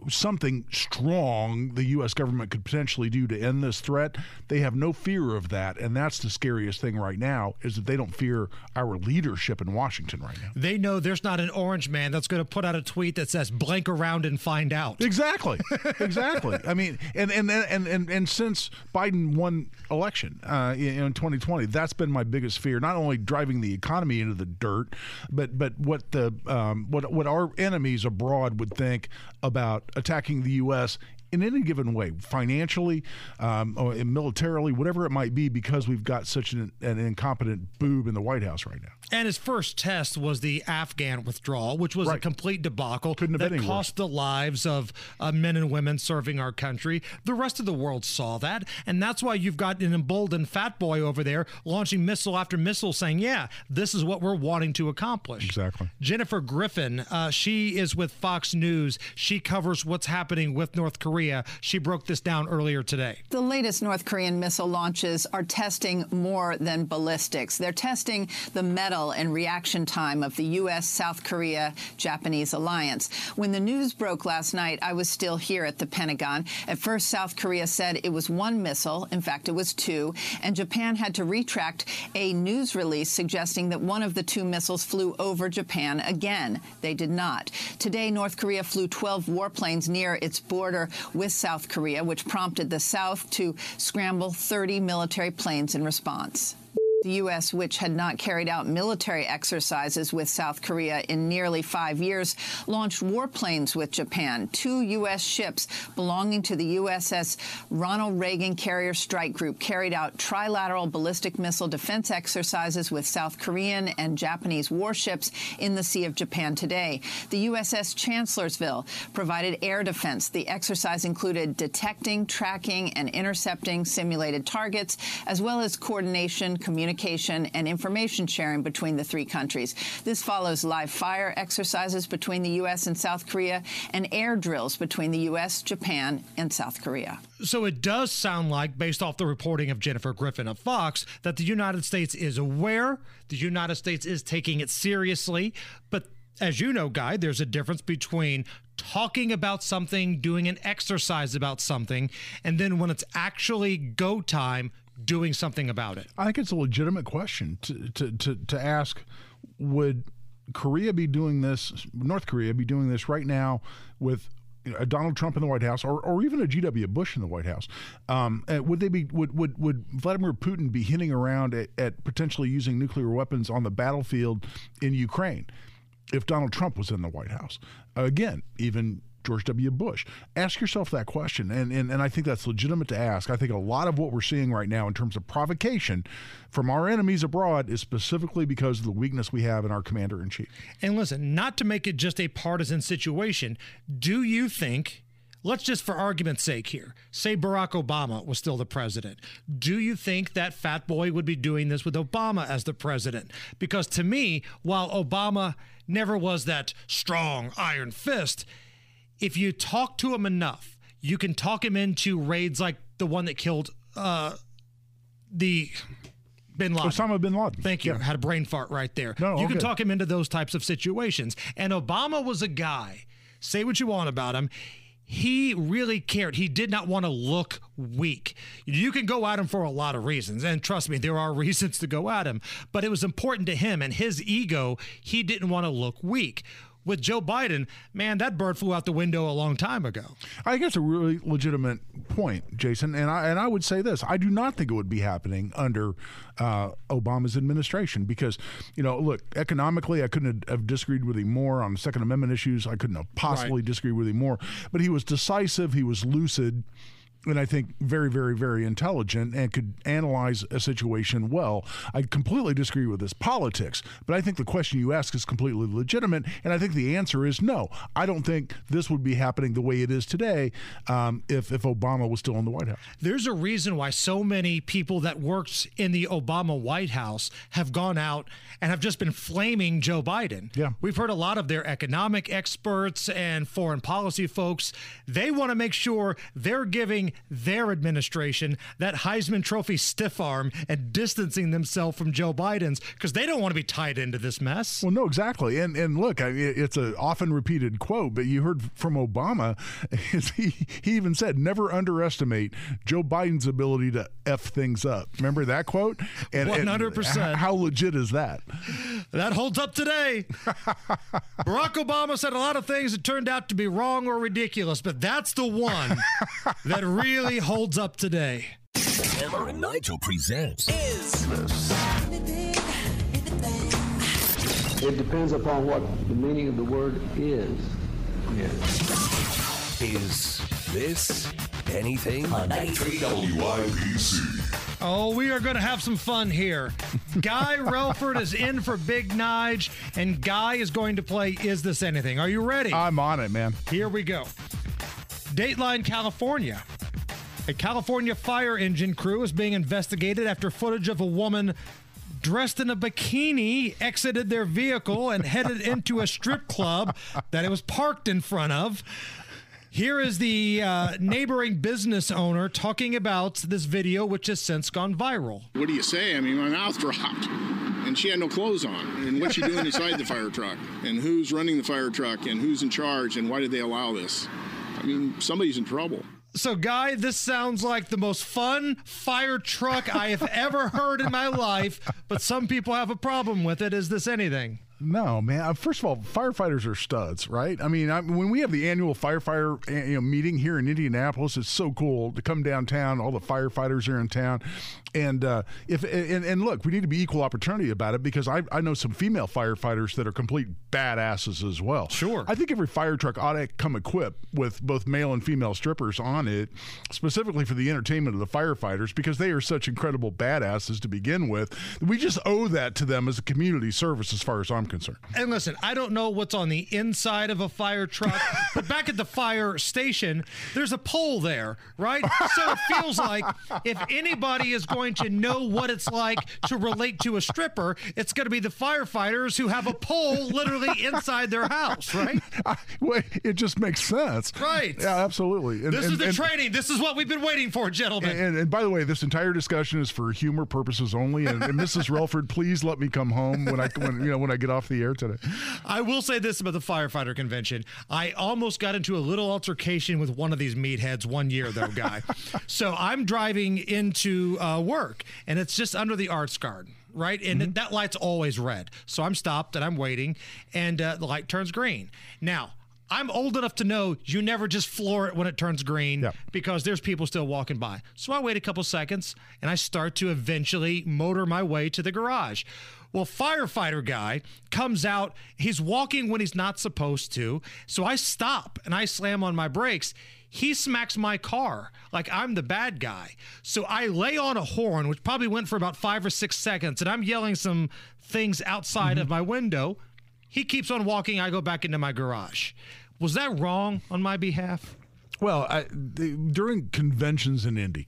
something strong the U.S. government could potentially do to end this threat. They have no fear of that, and that's the scariest thing right now is that they don't fear our leadership in Washington right now. They know there's not an orange man that's going to put out a tweet that says "blank around and find out." Exactly, exactly. I mean, and and and and and since Biden won election uh, in 2020, that's been my biggest fear. Not only driving the economy into the dirt, but but what the um, what what our enemies abroad would think about attacking the U.S. in any given way, financially, um, or militarily, whatever it might be, because we've got such an, an, incompetent boob in the White House right now. And his first test was the Afghan withdrawal, which was Right. a complete debacle Couldn't have that been cost the lives of uh, men and women serving our country. The rest of the world saw that, and that's why you've got an emboldened fat boy over there launching missile after missile, saying, "Yeah, this is what we're wanting to accomplish." Exactly. Jennifer Griffin, uh, she is with Fox News. She covers what's happening with North Korea. She broke this down earlier today. The latest North Korean missile launches are testing more than ballistics. They're testing the metal and reaction time of the U.S. South Korea Japanese alliance. When the news broke last night, I was still here at the Pentagon. At first, South Korea said it was one missile. In fact, it was two. And Japan had to retract a news release suggesting that one of the two missiles flew over Japan again. They did not. Today, North Korea flew 12 warplanes near its border with South Korea, which prompted the South to scramble 30 military planes in response. The U.S., which had not carried out military exercises with South Korea in nearly five years, launched warplanes with Japan. Two U.S. ships belonging to the USS Ronald Reagan Carrier Strike Group carried out trilateral ballistic missile defense exercises with South Korean and Japanese warships in the Sea of Japan today. The USS Chancellorsville provided air defense. The exercise included detecting, tracking, and intercepting simulated targets, as well as coordination, communication, and information sharing between the three countries. This follows live fire exercises between the U.S. and South Korea and air drills between the U.S., Japan, and South Korea. So it does sound like, based off the reporting of Jennifer Griffin of Fox, that the United States is aware, the United States is taking it seriously. But as you know, Guy, there's a difference between talking about something, doing an exercise about something, and then when it's actually go time, doing something about it. I think it's a legitimate question to, to, to, to ask would Korea be doing this, North Korea be doing this right now with a Donald Trump in the White House, or, or even a G.W. Bush in the White House? Um, uh, would they be would, would would Vladimir Putin be hinting around at, at potentially using nuclear weapons on the battlefield in Ukraine if Donald Trump was in the White House? again, even George W. Bush. Ask yourself that question, and, and and I think that's legitimate to ask. I think a lot of what we're seeing right now in terms of provocation from our enemies abroad is specifically because of the weakness we have in our commander in chief. And listen, not to make it just a partisan situation, do you think, let's just for argument's sake here, say Barack Obama was still the president, do you think that fat boy would be doing this with Obama as the president? Because to me, while Obama never was that strong iron fist, if you talk to him enough, you can talk him into raids like the one that killed uh, the Bin Laden. Osama bin Laden. Thank you. Had a brain fart right there. No, you can talk him into those types of situations. And Obama was a guy. Say what you want about him. he really cared. He did not want to look weak. You can go at him for a lot of reasons, and trust me, there are reasons to go at him, but it was important to him and his ego. He didn't want to look weak. With Joe Biden, man, that bird flew out the window a long time ago. I think it's a really legitimate point, Jason, and I and I would say this: I do not think it would be happening under uh, Obama's administration because, you know, look, economically, I couldn't have disagreed with him more on Second Amendment issues. I couldn't have possibly Right. disagreed with him more, but he was decisive. He was lucid. And I think very, very, very intelligent and could analyze a situation well. I completely disagree with his politics, but I think the question you ask is completely legitimate. And I think the answer is no. I don't think this would be happening the way it is today um, if, if Obama was still in the White House. There's a reason why so many people that worked in the Obama White House have gone out and have just been flaming Joe Biden. Yeah. We've heard a lot of their economic experts and foreign policy folks. They want to make sure they're giving their administration that Heisman Trophy stiff arm and distancing themselves from Joe Biden's because they don't want to be tied into this mess. Well, no, exactly. And and look, I, it's a often repeated quote, but you heard from Obama. He he even said, "Never underestimate Joe Biden's ability to f things up." Remember that quote? And, and 100%. How legit is that? That holds up today. Barack Obama said a lot of things that turned out to be wrong or ridiculous, but that's the one that really holds up today. Hammer and Nigel presents is this. It depends upon what the meaning of the word is. Is this anything? On 93 WIBC. Oh, we are going to have some fun here. Guy Relford is in for Big Nige, and Guy is going to play Is This Anything? Are you ready? I'm on it, man. Here we go. Dateline, California. A California fire engine crew is being investigated after footage of a woman dressed in a bikini exited their vehicle and headed into a strip club that it was parked in front of. Here is the uh, neighboring business owner talking about this video, which has since gone viral. What do you say? I mean, my mouth dropped. And she had no clothes on. And what's she doing inside the fire truck? And who's running the fire truck? And who's in charge? And why did they allow this? I mean, somebody's in trouble. So, Guy, this sounds like the most fun fire truck I have ever heard in my life, but some people have a problem with it. Is this anything? No, man. Uh, First of all, firefighters are studs, right? I mean, I, when we have the annual firefighter uh, you know, meeting here in Indianapolis, it's so cool to come downtown. All the firefighters are in town, and uh, if and, and look, we need to be equal opportunity about it because I, I know some female firefighters that are complete badasses as well. Sure. I think every fire truck ought to come equipped with both male and female strippers on it, specifically for the entertainment of the firefighters because they are such incredible badasses to begin with. We just owe that to them as a community service, as far as I'm concerned. And listen, I don't know what's on the inside of a fire truck, but back at the fire station, there's a pole there, right? So it feels like if anybody is going to know what it's like to relate to a stripper, it's going to be the firefighters who have a pole literally inside their house, right? Well, it just makes sense. Right. Yeah, absolutely. And- This and- is the and- training. This is what we've been waiting for, gentlemen. And, and by the way, this entire discussion is for humor purposes only. And, and Mrs. Relford, please let me come home when I when you know when I get off the air today. I will say this about the firefighter convention. I almost got into a little altercation with one of these meatheads one year, though, guy. so I'm driving into uh, work, and it's just under the arts garden. Right, and it- that light's always red. So I'm stopped and I'm waiting, and uh, the light turns green. Now I'm old enough to know you never just floor it when it turns green because there's people still walking by. So I wait a couple seconds and I start to eventually motor my way to the garage. Well, firefighter guy comes out. He's walking when he's not supposed to. So I stop and I slam on my brakes. He smacks my car like I'm the bad guy. So I lay on a horn, which probably went for about five or six seconds, and I'm yelling some things outside of mm-hmm. my window. He keeps on walking. I go back into my garage. Was that wrong on my behalf? Well, I, the, during conventions in Indy,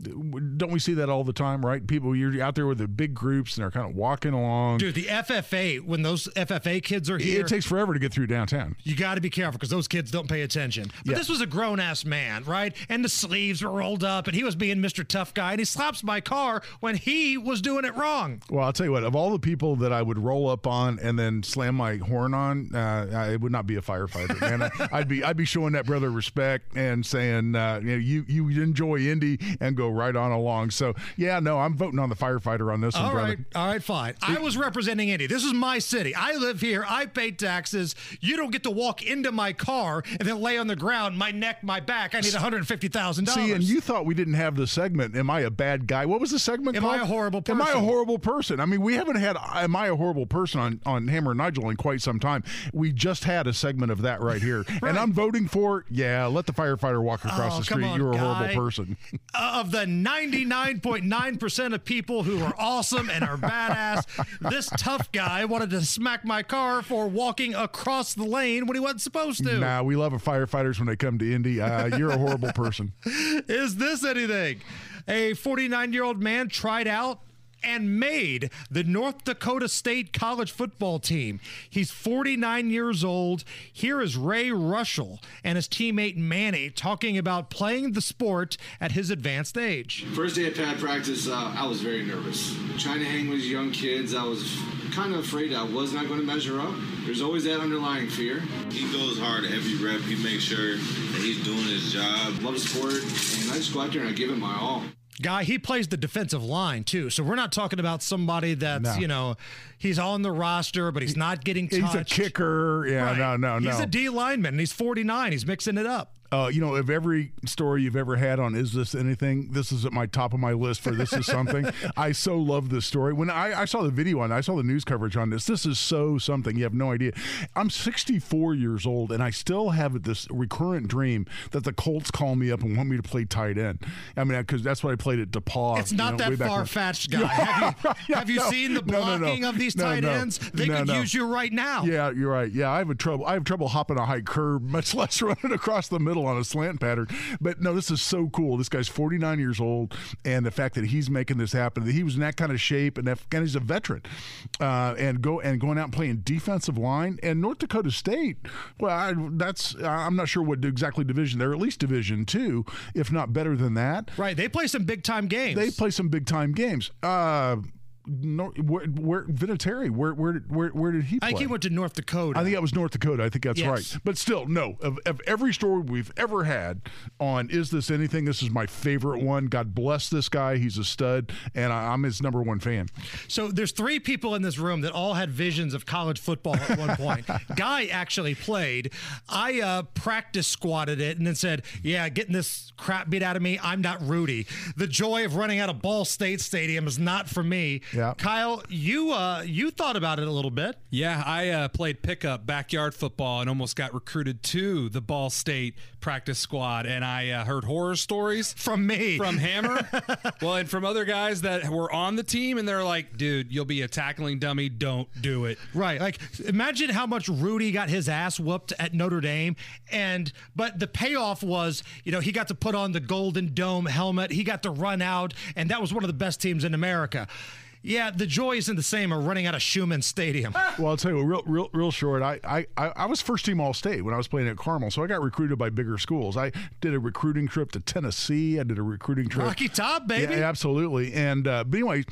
Don't we see that all the time, right? People, you're out there with the big groups and they're kind of walking along. Dude, the FFA, when those FFA kids are here, it takes forever to get through downtown. you got to be careful because those kids don't pay attention. But Yeah. this was a grown ass man, right? And the sleeves were rolled up, and he was being Mr. Tough Guy, and he slaps my car when he was doing it wrong. Well, I'll tell you what. Of all the people that I would roll up on and then slam my horn on, uh, I would not be a firefighter, man. I, I'd be I'd be showing that brother respect and saying, uh, you know, you you enjoy Indy and go right on along. So yeah, no, I'm voting on the firefighter on this one, All brother. right, all right, fine. I was representing Indy. This is my city. I live here. I pay taxes. You don't get to walk into my car and then lay on the ground, my neck, my back. I need $150,000. See, and you thought we didn't have the segment. Am I a bad guy? What was the segment Am called? I a horrible person? Am I a horrible person? I mean, we haven't had "Am I a horrible person" on on Hammer and Nigel in quite some time. We just had a segment of that right here, and I'm voting for yeah. Let the firefighter walk across Oh, the street. on, You're a guy. horrible person. Uh, of the 99.9% of people who are awesome and are badass, this tough guy wanted to smack my car for walking across the lane when he wasn't supposed to. Nah, we love firefighters when they come to Indy. Uh, you're a horrible person. Is this anything? A 49 year old man tried out and made the North Dakota State college football team. He's 49 years old. Here is Ray Rushell and his teammate Manny talking about playing the sport at his advanced age. First day of pad practice, uh, I was very nervous. Trying to hang with young kids, I was kind of afraid I was not going to measure up. There's always that underlying fear. He goes hard every rep. He makes sure that he's doing his job. Love the sport, and I just go out there and I give it my all. Guy, he plays the defensive line too. So we're not talking about somebody that's, No. you know, he's on the roster, but he's not getting touched. He's a kicker. Yeah, Right. no, no, no. He's a D lineman and he's 49. He's mixing it up. Uh, you know, of every story you've ever had on Is This Anything, this is at my top of my list for This Is Something. I so love this story. When I, I saw the video on I saw the news coverage on this. This is so something. You have no idea. I'm 64 years old, and I still have this recurrent dream that the Colts call me up and want me to play tight end. I mean, because that's what I played at DePauw. It's not you know, that far fetched, guy. Have you, have you no. seen the No, no, no. blocking of these tight ends? They could use you right now. Yeah, you're right. Yeah, I have a trouble. I have trouble hopping a high curb, much less running across the middle on a slant pattern. But no, this is so cool. This guy's 49 years old, and the fact that he's making this happen, that he was in that kind of shape, and that and he's a veteran, uh, and go and going out and playing defensive line. And North Dakota State, well, I, that's I'm not sure what exactly division they're at least Division two, if not better than that. Right. They play some big time games. They play some big time games. Uh, no, where, where Vinatieri, where, where, where, where did he play? I think he went to North Dakota. I think that was North Dakota. I think that's Yes. right. But still, no. Of, of every story we've ever had on Is This Anything, this is my favorite one. God bless this guy. He's a stud, and I, I'm his number one fan. So there's three people in this room that all had visions of college football at one point. Guy actually played. I uh, practice squatted it and then said, "Yeah, getting this crap beat out of me. I'm not Rudy. The joy of running out of Ball State Stadium is not for me." Yeah. Kyle, you uh, you thought about it a little bit. Yeah, I uh, played pickup backyard football and almost got recruited to the Ball State practice squad. And I uh, heard horror stories from me, from Hammer, well, and from other guys that were on the team. And they're like, dude, you'll be a tackling dummy. Don't do it. Right. Like imagine how much Rudy got his ass whooped at Notre Dame and but the payoff was, you know, he got to put on the golden dome helmet. He got to run out and that was one of the best teams in America. Yeah, the joy isn't the same of running out of Scheumann Stadium. Well, I'll tell you, real, real, real short. I, I, I I was first team All State when I was playing at Carmel, so I got recruited by bigger schools. I did a recruiting trip to Tennessee. I did a recruiting trip. Rocky Top, baby. Yeah, absolutely. And uh, but anyway,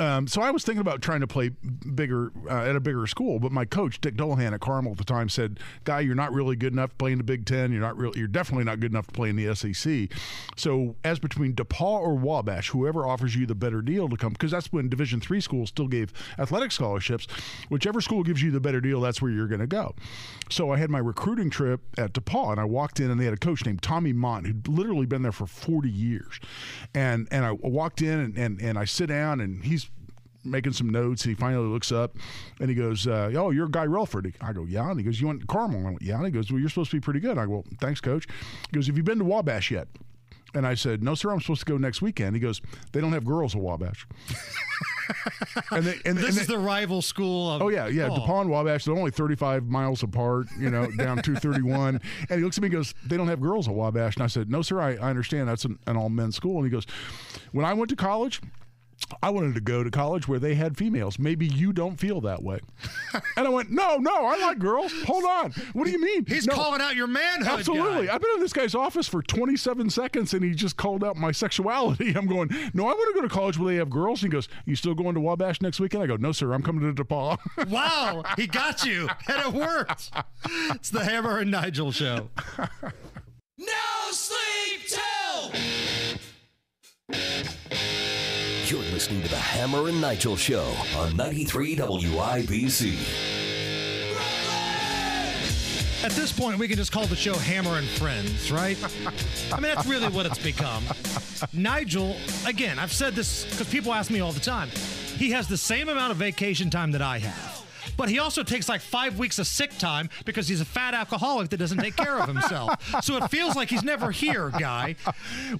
um, so I was thinking about trying to play bigger uh, at a bigger school, but my coach Dick Dullaghan at Carmel at the time said, "Guy, you're not really good enough to play in the Big Ten. You're not really. You're definitely not good enough to play in the SEC. So as between DePauw or Wabash, whoever offers you the better deal to come, because that's when Division three schools still gave athletic scholarships. Whichever school gives you the better deal, that's where you're going to go. So I had my recruiting trip at DePauw, and I walked in, and they had a coach named Tommy Mont who'd literally been there for 40 years, and and I walked in, and and, and I sit down, and he's making some notes. He finally looks up and he goes, uh, "Oh, you're Guy Relford." I go, "Yeah." And he goes, "You went to Carmel?" I went, "Yeah." And he goes, "Well, you're supposed to be pretty good." I go, well, "Thanks, coach." He goes, "Have you been to Wabash yet?" And I said, "No, sir. I'm supposed to go next weekend." He goes, "They don't have girls at Wabash." and they, and, this and is the rival school of. Oh yeah, yeah. Oh. DePauw Wabash, they're only 35 miles apart, you know, down 231. And he looks at me and goes, They don't have girls at Wabash. And I said, No, sir, I, I understand. That's an, an all men's school. And he goes, When I went to college, I wanted to go to college where they had females. Maybe you don't feel that way. and I went, No, no, I like girls. Hold on. What do you mean? He's No. calling out your manhood. Absolutely. guy. I've been in this guy's office for 27 seconds and he just called out my sexuality. I'm going, no, I want to go to college where they have girls. And he goes, you still going to Wabash next weekend? I go, no, sir, I'm coming to DePauw. Wow, he got you, and it worked. It's the Hammer and Nigel show. No sleep till. You're listening to the Hammer and Nigel Show on 93 WIBC. At this point, we can just call the show Hammer and Friends, right? I mean, that's really what it's become. Nigel, again, I've said this because people ask me all the time. He has the same amount of vacation time that I have. But he also takes like five weeks of sick time because he's a fat alcoholic that doesn't take care of himself. so it feels like he's never here, guy.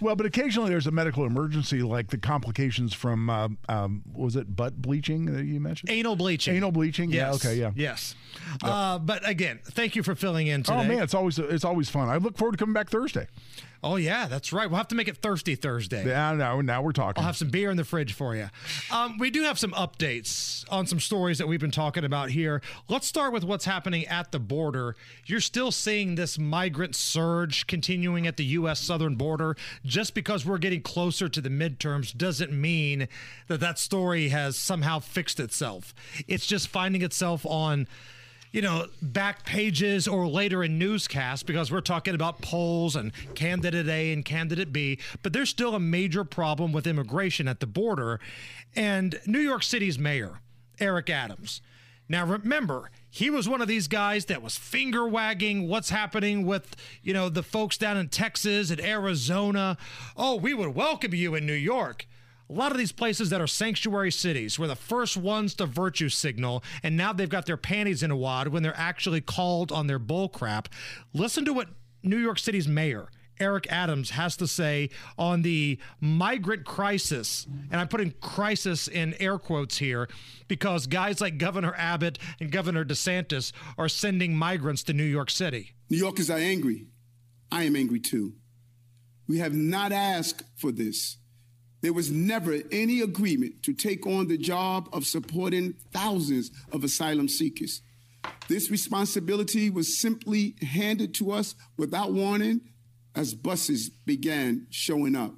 well, but occasionally there's a medical emergency, like the complications from, um, um, was it butt bleaching that you mentioned? Anal bleaching. Anal bleaching? Yeah, okay, yeah. Yes. Uh, but again, thank you for filling in today. Oh, man, it's always it's always fun. I look forward to coming back Thursday. Oh, yeah, that's right. We'll have to make it Thirsty Thursday. Yeah, now, now we're talking. I'll have some beer in the fridge for you. Um, we do have some updates on some stories that we've been talking about here. Let's start with what's happening at the border. You're still seeing this migrant surge continuing at the U.S. southern border. Just because we're getting closer to the midterms doesn't mean that that story has somehow fixed itself. It's just finding itself on you know, back pages or later in newscasts because we're talking about polls and candidate A and candidate B, but there's still a major problem with immigration at the border. And New York City's mayor, Eric Adams. Now remember, he was one of these guys that was finger wagging what's happening with, you know, the folks down in Texas and Arizona. Oh, we would welcome you in New York. A lot of these places that are sanctuary cities were the first ones to virtue signal, and now they've got their panties in a wad when they're actually called on their bull crap. Listen to what New York City's mayor, Eric Adams, has to say on the migrant crisis. And I'm putting crisis in air quotes here because guys like Governor Abbott and Governor DeSantis are sending migrants to New York City. New Yorkers are angry. I am angry too. We have not asked for this. There was never any agreement to take on the job of supporting thousands of asylum seekers. This responsibility was simply handed to us without warning as buses began showing up.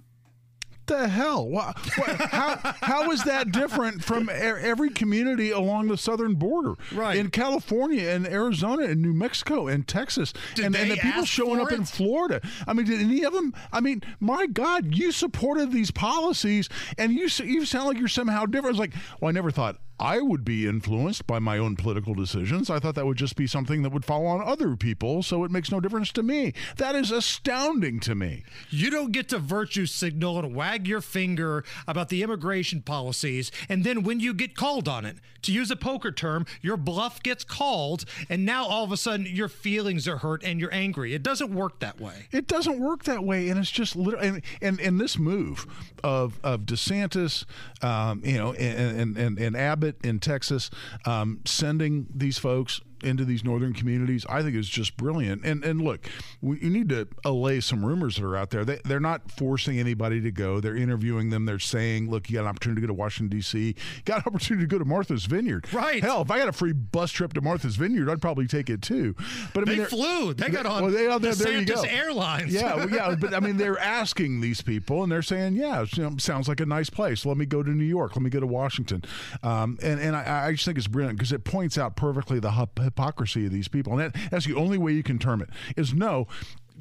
The hell? Wha- wha- how, how is that different from every community along the southern border? Right. In California and Arizona and New Mexico and Texas. Did and, and the people showing up in? Florida. I mean, did any of them? I mean, my God, you supported these policies and you, you sound like you're somehow different. It's like, well, I never thought I would be influenced by my own political decisions. I thought that would just be something that would fall on other people, so it makes no difference to me. That is astounding to me. You don't get to virtue signal and wag your finger about the immigration policies, and then when you get called on it, to use a poker term, your bluff gets called, and now all of a sudden your feelings are hurt and you're angry. It doesn't work that way. It doesn't work that way, and it's just literally and and, and this move of of DeSantis, um, you know, and, and and and Abbott in Texas, um, sending these folks into these northern communities, I think is just brilliant. And and look, we, you need to allay some rumors that are out there. They, they're not forcing anybody to go. They're interviewing them. They're saying, look, you got an opportunity to go to Washington D.C. You got an opportunity to go to Martha's Vineyard. Right. Hell, if I got a free bus trip to Martha's Vineyard, I'd probably take it too. But I mean, They flew. They got on well, they, oh, there, there you go. Airlines. Yeah, well, yeah, but I mean, they're asking these people, and they're saying, "Yeah, you know, sounds like a nice place. Let me go to New York. Let me go to Washington." Um, and and I, I just think it's brilliant because it points out perfectly the hypocrisy of these people, and that, that's the only way you can term it. Is no.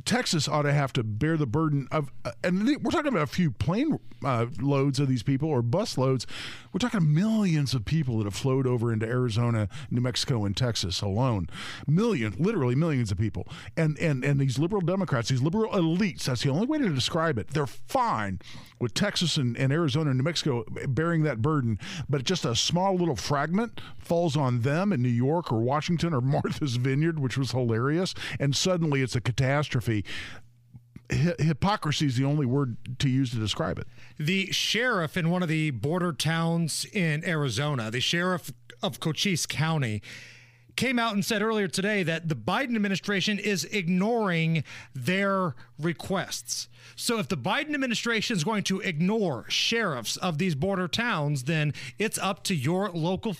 Texas ought to have to bear the burden of, uh, and we're talking about a few plane uh, loads of these people or bus loads. We're talking millions of people that have flowed over into Arizona, New Mexico, and Texas alone. Millions, literally millions of people. And and and these liberal Democrats, these liberal elites. That's the only way to describe it. They're fine with Texas and, and Arizona and New Mexico bearing that burden, but just a small little fragment falls on them in New York or Washington or Martha's Vineyard, which was hilarious. And suddenly it's a catastrophe hi- hypocrisy is the only word to use to describe it. The sheriff in one of the border towns in Arizona, the sheriff of Cochise County, came out and said earlier today that the Biden administration is ignoring their requests. So if the Biden administration is going to ignore sheriffs of these border towns, then it's up to your local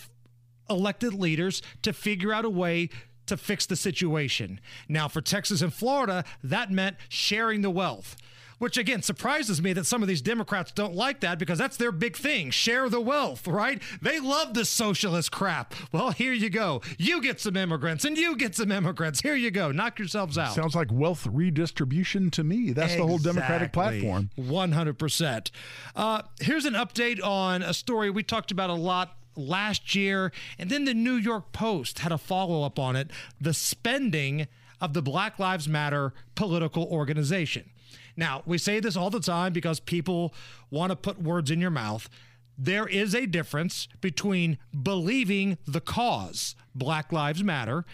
elected leaders to figure out a way to fix the situation. Now, for Texas and Florida, that meant sharing the wealth. Which again surprises me that some of these Democrats don't like that because that's their big thing share the wealth, right? They love this socialist crap. Well, here you go. You get some immigrants and you get some immigrants. Here you go. Knock yourselves out. Sounds like wealth redistribution to me. That's the whole Democratic Exactly. platform. 100%. Uh, here's an update on a story we talked about a lot last year, and then the New York Post had a follow up on it the spending of the Black Lives Matter political organization. Now, we say this all the time because people want to put words in your mouth. There is a difference between believing the cause, Black Lives Matter,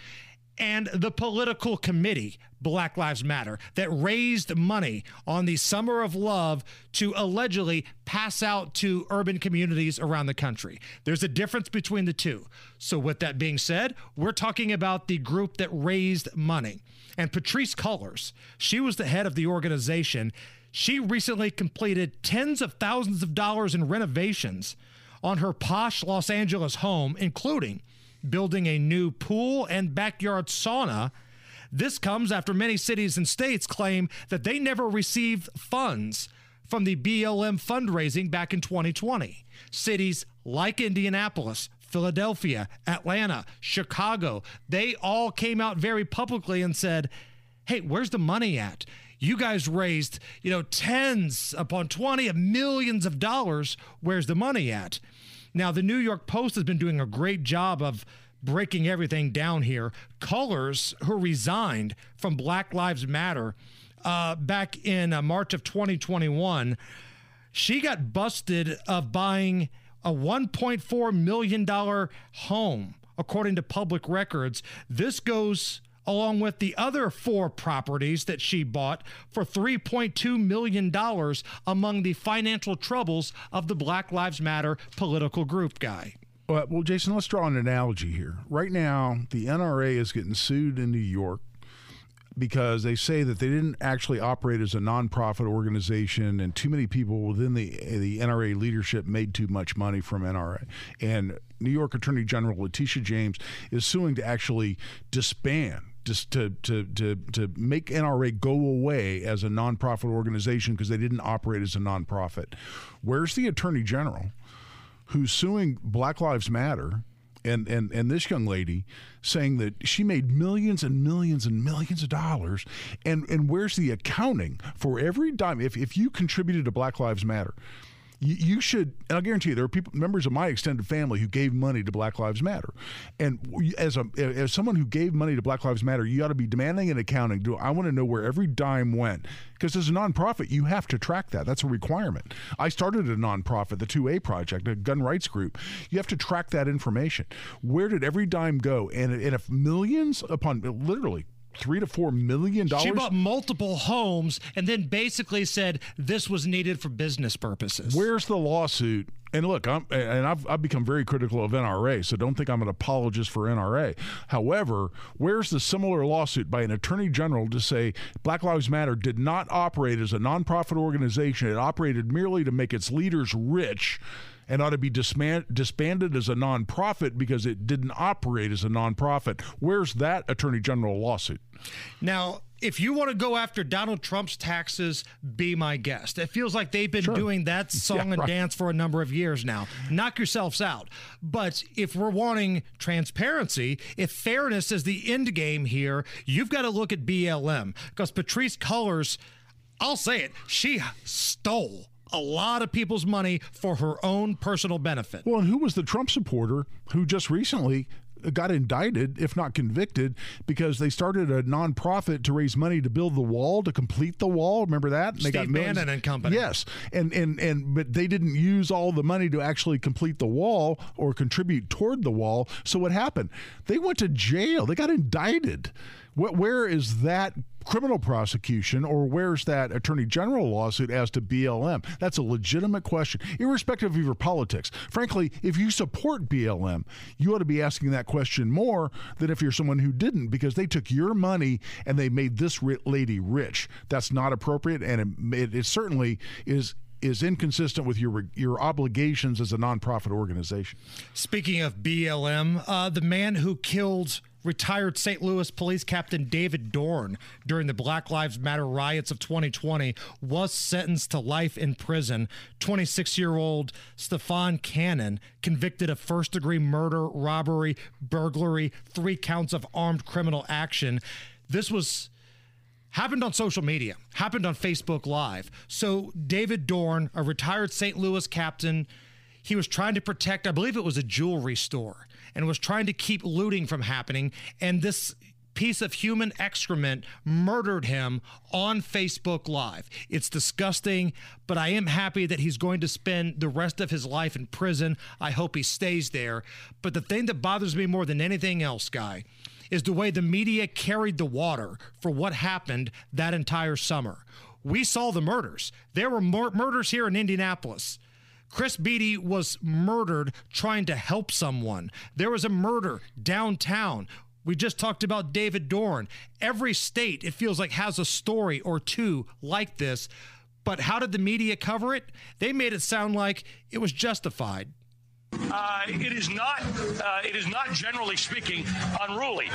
and the political committee, Black Lives Matter, that raised money on the Summer of Love to allegedly pass out to urban communities around the country. There's a difference between the two. So, with that being said, we're talking about the group that raised money. And Patrisse Cullors, she was the head of the organization. She recently completed tens of thousands of dollars in renovations on her posh Los Angeles home, including building a new pool and backyard sauna. This comes after many cities and states claim that they never received funds from the BLM fundraising back in 2020. Cities like Indianapolis, Philadelphia, Atlanta, Chicago, they all came out very publicly and said, hey, where's the money at? You guys raised, you know, tens upon 20 of millions of dollars. Where's the money at? Now, the New York Post has been doing a great job of breaking everything down here. Cullors, who resigned from Black Lives Matter uh, back in uh, March of 2021, she got busted of buying a $1.4 million home, according to public records. This goes along with the other four properties that she bought for $3.2 million among the financial troubles of the Black Lives Matter political group guy. Well, Jason, let's draw an analogy here. Right now, the NRA is getting sued in New York because they say that they didn't actually operate as a nonprofit organization, and too many people within the the NRA leadership made too much money from NRA. And New York Attorney General Letitia James is suing to actually disband. Just to, to, to, to make NRA go away as a nonprofit organization because they didn't operate as a nonprofit. Where's the Attorney General who's suing Black Lives Matter and, and, and this young lady saying that she made millions and millions and millions of dollars. And, and where's the accounting for every dime? If, if you contributed to Black Lives Matter, you, you should, and I'll guarantee you, there are people, members of my extended family who gave money to Black Lives Matter. And as a as someone who gave money to Black Lives Matter, you ought to be demanding an accounting. Do I want to know where every dime went? Because as a nonprofit, you have to track that. That's a requirement. I started a nonprofit, the 2A Project, a gun rights group. You have to track that information. Where did every dime go? And, and if millions upon literally three to four million dollars. She bought multiple homes and then basically said this was needed for business purposes. Where's the lawsuit? And look, I'm and I've, I've become very critical of NRA, so don't think I'm an apologist for NRA. However, where's the similar lawsuit by an attorney general to say Black Lives Matter did not operate as a nonprofit organization; it operated merely to make its leaders rich, and ought to be disman- disbanded as a nonprofit because it didn't operate as a nonprofit. Where's that attorney general lawsuit? Now, if you want to go after Donald Trump's taxes, be my guest. It feels like they've been doing that song Yeah, and right. dance for a number of years now. Knock yourselves out. But if we're wanting transparency, if fairness is the end game here, you've got to look at BLM because Patrisse Cullors, I'll say it, she stole a lot of people's money for her own personal benefit. Well, and who was the Trump supporter who just recently got indicted, if not convicted, because they started a nonprofit to raise money to build the wall, to complete the wall. Remember that? And they Steve millions- Bannon and company. Yes, and and and but they didn't use all the money to actually complete the wall or contribute toward the wall. So what happened? They went to jail. They got indicted. Wh- where is that criminal prosecution or where's that attorney general lawsuit as to BLM? That's a legitimate question, irrespective of your politics. Frankly, if you support BLM, you ought to be asking that question more than if you're someone who didn't, because they took your money and they made this lady rich. That's not appropriate, and it, it, it certainly is is inconsistent with your your obligations as a nonprofit organization. Speaking of BLM, uh, the man who killed retired St. Louis Police Captain David Dorn during the Black Lives Matter riots of 2020 was sentenced to life in prison. 26 year old Stephan Cannon, convicted of first degree murder, robbery, burglary, three counts of armed criminal action. This was happened on social media, happened on Facebook Live. So, David Dorn, a retired St. Louis captain, he was trying to protect, I believe it was a jewelry store, and was trying to keep looting from happening. And this piece of human excrement murdered him on Facebook Live. It's disgusting, but I am happy that he's going to spend the rest of his life in prison. I hope he stays there. But the thing that bothers me more than anything else, Guy, is the way the media carried the water for what happened that entire summer. We saw the murders. There were mur- murders here in Indianapolis. Chris Beaty was murdered trying to help someone. There was a murder downtown. We just talked about David Dorn. Every state, it feels like, has a story or two like this. But how did the media cover it? They made it sound like it was justified. Uh, it is not. Uh, it is not generally speaking unruly.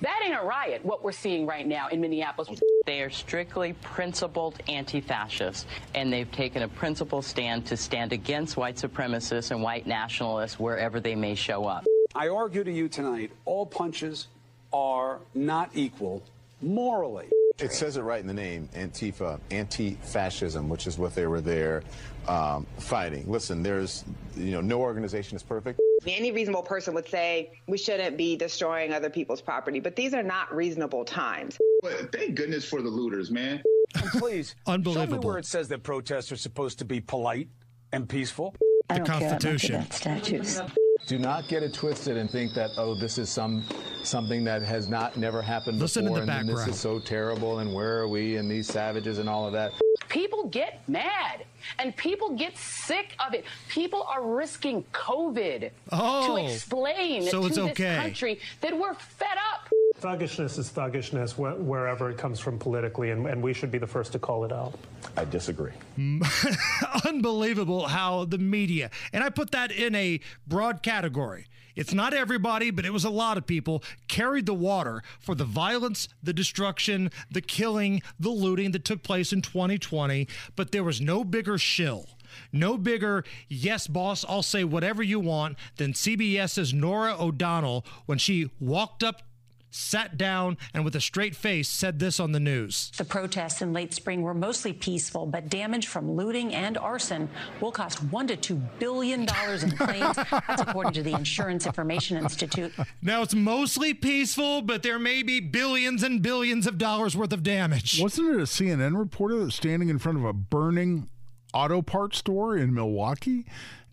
That ain't a riot, what we're seeing right now in Minneapolis. They are strictly principled anti fascists, and they've taken a principled stand to stand against white supremacists and white nationalists wherever they may show up. I argue to you tonight all punches are not equal morally. It says it right in the name, Antifa, anti-fascism, which is what they were there um, fighting. Listen, there's, you know, no organization is perfect. Any reasonable person would say we shouldn't be destroying other people's property, but these are not reasonable times. But thank goodness for the looters, man. And please, Unbelievable. Show me where it says that protests are supposed to be polite and peaceful. The Constitution. Statues. Do not get it twisted and think that oh, this is some something that has not never happened Listen in before, the and this is so terrible, and where are we, and these savages, and all of that. People get mad and people get sick of it. People are risking COVID Oh, to explain so to it's this okay. country that we're fed up. Thuggishness is thuggishness wh- wherever it comes from politically, and, and we should be the first to call it out. I disagree. Unbelievable how the media, and I put that in a broad category. It's not everybody, but it was a lot of people carried the water for the violence, the destruction, the killing, the looting that took place in 2020. But there was no bigger shill. No bigger, yes, boss, I'll say whatever you want than CBS's Norah O'Donnell when she walked up, sat down, and with a straight face said this on the news. The protests in late spring were mostly peaceful, but damage from looting and arson will cost one to two billion dollars in claims. That's according to the Insurance Information Institute. Now it's mostly peaceful, but there may be billions and billions of dollars worth of damage. Wasn't it a CNN reporter that's standing in front of a burning auto parts store in Milwaukee?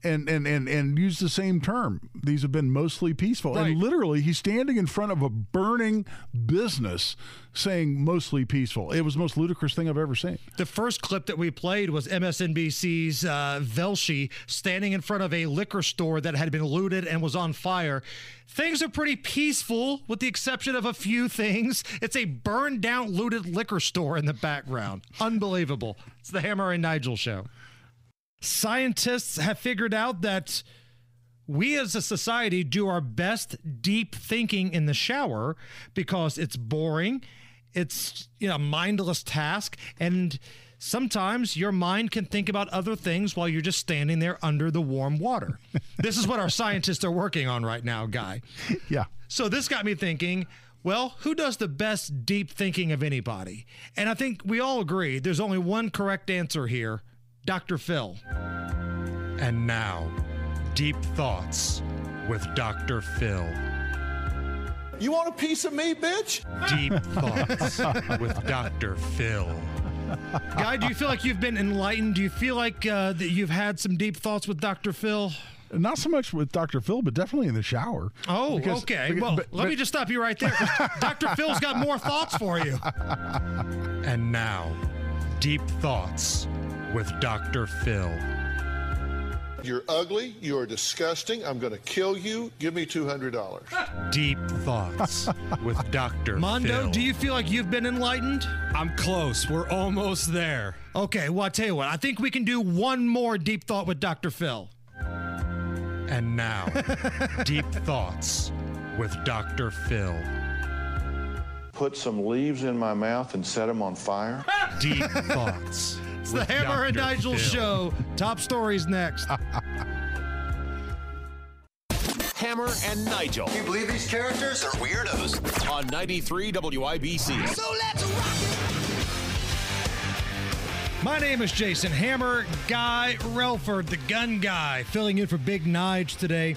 And, and, and, and used the same term. These have been mostly peaceful. Right. And literally, he's standing in front of a burning business saying mostly peaceful. It was the most ludicrous thing I've ever seen. The first clip that we played was MSNBC's uh, Velshi standing in front of a liquor store that had been looted and was on fire. Things are pretty peaceful, with the exception of a few things. It's a burned down, looted liquor store in the background. Unbelievable. It's the Hammer and Nigel show. Scientists have figured out that we as a society do our best deep thinking in the shower because it's boring it's you know a mindless task and sometimes your mind can think about other things while you're just standing there under the warm water this is what our scientists are working on right now guy Yeah. so this got me thinking well, who does the best deep thinking of anybody? And I think we all agree there's only one correct answer here Dr. Phil. And now, Deep Thoughts with Dr. Phil. You want a piece of me, bitch? Deep Thoughts with Dr. Phil. Guy, do you feel like you've been enlightened? Do you feel like uh, that you've had some deep thoughts with Dr. Phil? Not so much with Dr. Phil, but definitely in the shower. Oh, Because- okay. because- well, but- let but- me just stop you right there. Dr. Phil's got more thoughts for you. And now, deep thoughts with Dr. Phil. You're ugly. You are disgusting. I'm going to kill you. Give me $200. Deep thoughts with Dr. Mondo, Phil. do you feel like you've been enlightened? I'm close. We're almost there. Okay, well, I'll tell you what. I think we can do one more deep thought with Dr. Phil. And now, deep thoughts with Dr. Phil. Put some leaves in my mouth and set them on fire. Deep thoughts. It's the with Hammer and Nigel Phil. show. Top stories next. Hammer and Nigel. You believe these characters are weirdos? On 93 WIBC. So let's rock My name is Jason Hammer. Guy Relford, the gun guy, filling in for Big Nige today.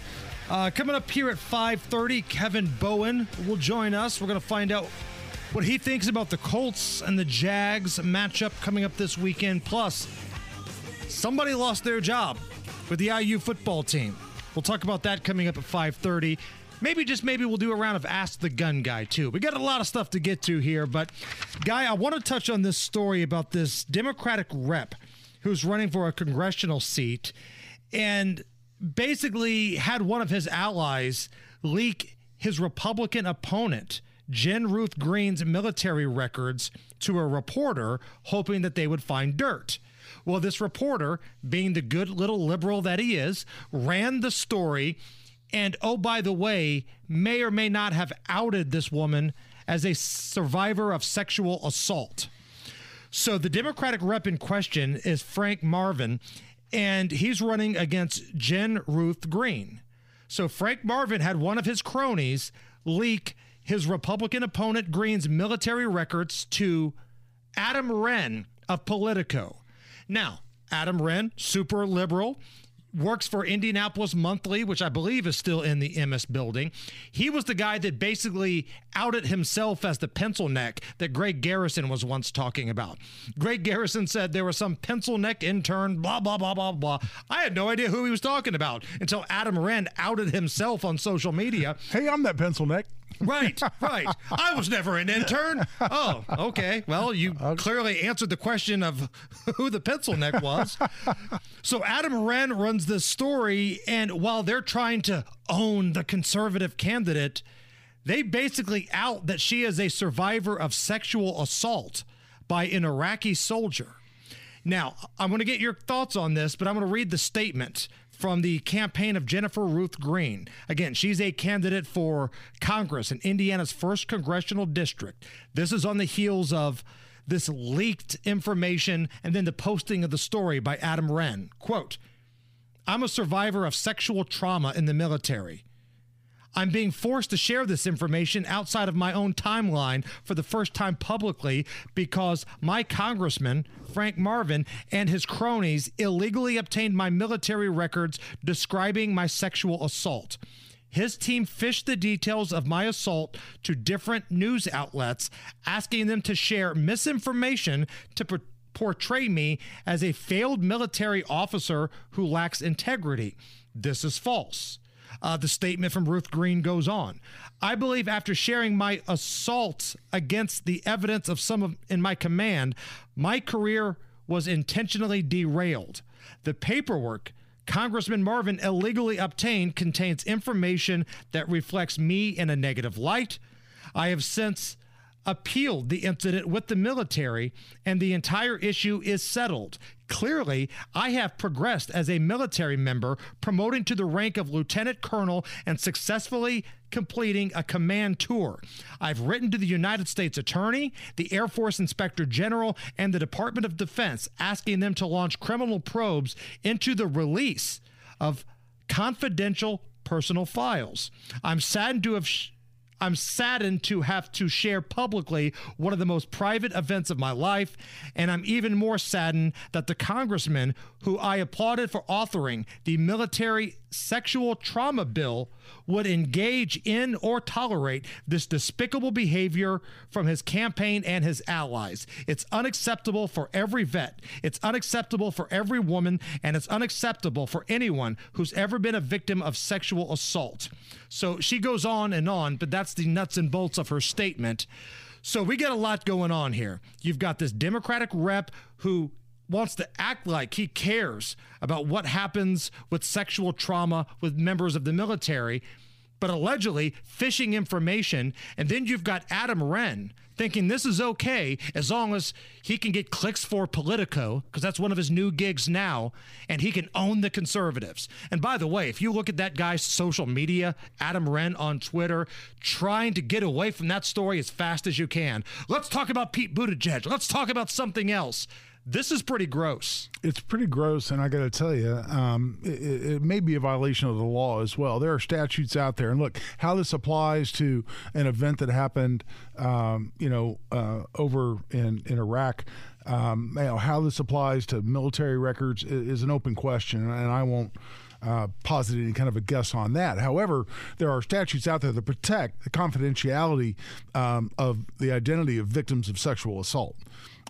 Uh, coming up here at 5:30, Kevin Bowen will join us. We're going to find out what he thinks about the Colts and the Jags matchup coming up this weekend. Plus, somebody lost their job with the IU football team. We'll talk about that coming up at 5:30. Maybe just maybe we'll do a round of Ask the Gun Guy too. We got a lot of stuff to get to here, but guy, I want to touch on this story about this Democratic rep who's running for a congressional seat and basically had one of his allies leak his Republican opponent, Jen Ruth Green's military records to a reporter, hoping that they would find dirt. Well, this reporter, being the good little liberal that he is, ran the story. And oh, by the way, may or may not have outed this woman as a survivor of sexual assault. So the Democratic rep in question is Frank Mrvan, and he's running against Jen Ruth Green. So Frank Mrvan had one of his cronies leak his Republican opponent Green's military records to Adam Wren of Politico. Now, Adam Wren, super liberal, works for Indianapolis Monthly, which I believe is still in the Emmis building. He was the guy that basically outed himself as the pencil neck that Greg Garrison was once talking about. Greg Garrison said there was some pencil neck intern, blah, blah, blah, blah, blah. I had no idea who he was talking about until Adam Wren outed himself on social media. Hey, I'm that pencil neck. Right, right. I was never an intern. Oh, okay. Well, you clearly answered the question of who the pencil neck was. So Adam Wren runs this story, and while they're trying to own the conservative candidate, they basically out that she is a survivor of sexual assault by an Iraqi soldier. Now, I'm going to get your thoughts on this, but I'm going to read the statement from the campaign of Jennifer Ruth Green. Again, she's a candidate for Congress in Indiana's first congressional district. This is on the heels of this leaked information and then the posting of the story by Adam Wren. Quote, I'm a survivor of sexual trauma in the military. I'm being forced to share this information outside of my own timeline for the first time publicly because my congressman, Frank Mrvan, and his cronies illegally obtained my military records describing my sexual assault. His team fished the details of my assault to different news outlets, asking them to share misinformation to por- portray me as a failed military officer who lacks integrity. This is false. Uh, the statement from Ruth Green goes on. I believe after sharing my assaults against the evidence of some of in my command, my career was intentionally derailed. The paperwork Congressman Mrvan illegally obtained contains information that reflects me in a negative light. I have since appealed the incident with the military, and the entire issue is settled. Clearly, I have progressed as a military member, promoting to the rank of lieutenant colonel and successfully completing a command tour. I've written to the United States Attorney, the Air Force Inspector General, and the Department of Defense asking them to launch criminal probes into the release of confidential personal files. I'm saddened to have. Sh- I'm saddened to have to share publicly one of the most private events of my life, and I'm even more saddened that the congressman who I applauded for authoring the military sexual trauma bill would engage in or tolerate this despicable behavior from his campaign and his allies. It's unacceptable for every vet, it's unacceptable for every woman, and it's unacceptable for anyone who's ever been a victim of sexual assault. So she goes on and on, but that's the nuts and bolts of her statement. So we got a lot going on here. You've got this Democratic rep who wants to act like he cares about what happens with sexual trauma with members of the military, but allegedly phishing information. And then you've got Adam Wren thinking this is okay as long as he can get clicks for Politico, because that's one of his new gigs now, and he can own the conservatives. And by the way, if you look at that guy's social media, Adam Wren on Twitter, trying to get away from that story as fast as you can. Let's talk about Pete Buttigieg. Let's talk about something else. This is pretty gross. It's pretty gross, and I got to tell you, um, it, it, may be a violation of the law as well. There are statutes out there, and look how this applies to an event that happened, um, you know, uh, over in in Iraq. Um, you know, how this applies to military records is, is an open question, and I won't. Uh, posit any kind of a guess on that. However, there are statutes out there that protect the confidentiality um, of the identity of victims of sexual assault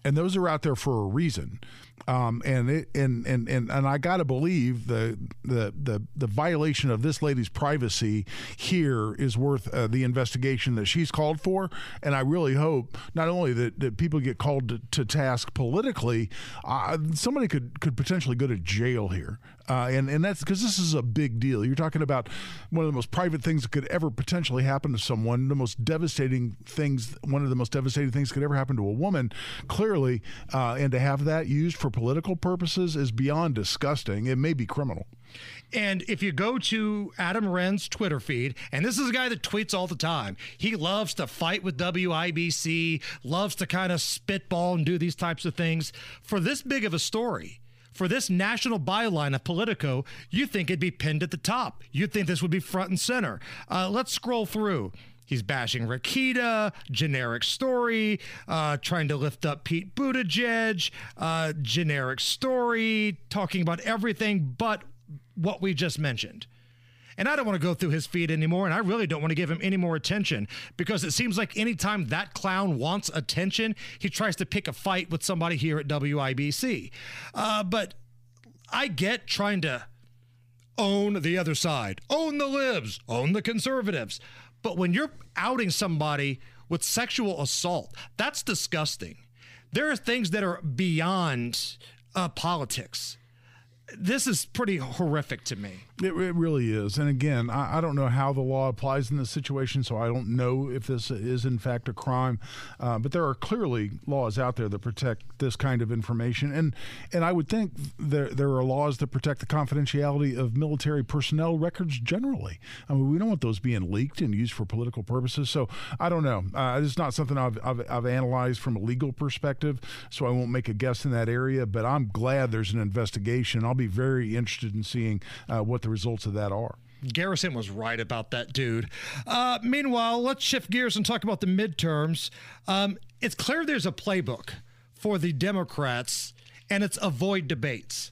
and those are out there for a reason. Um, and it and and and, and I got to believe the, the the the violation of this lady's privacy here is worth uh, the investigation that she's called for. And I really hope not only that, that people get called to, to task politically, uh, somebody could could potentially go to jail here. Uh, and and that's because this is a big deal. You're talking about one of the most private things that could ever potentially happen to someone. The most devastating things, one of the most devastating things could ever happen to a woman. Clearly, uh, and to have that used for political purposes is beyond disgusting. It may be criminal. And if you go to Adam Wren's Twitter feed, and this is a guy that tweets all the time, he loves to fight with WIBC, loves to kind of spitball and do these types of things. For this big of a story, for this national byline of Politico, you think it'd be pinned at the top. You'd think this would be front and center. Uh, let's scroll through. He's bashing Rokita, generic story, uh, trying to lift up Pete Buttigieg, uh, generic story, talking about everything but what we just mentioned. And I don't want to go through his feed anymore, and I really don't want to give him any more attention because it seems like anytime that clown wants attention, he tries to pick a fight with somebody here at WIBC. Uh, but I get trying to own the other side, own the libs, own the conservatives. But when you're outing somebody with sexual assault, that's disgusting. There are things that are beyond uh, politics this is pretty horrific to me. It, it really is. And again, I, I, don't know how the law applies in this situation, so I don't know if this is in fact a crime. Uh, but there are clearly laws out there that protect this kind of information, and and I would think there there are laws that protect the confidentiality of military personnel records generally. I mean, we don't want those being leaked and used for political purposes. So I don't know. Uh, it's not something I've, I've I've analyzed from a legal perspective, so I won't make a guess in that area. But I'm glad there's an investigation. I'll be very interested in seeing uh, what the results of that are. Garrison was right about that dude. Uh, meanwhile, let's shift gears and talk about the midterms. Um, it's clear there's a playbook for the Democrats, and it's avoid debates.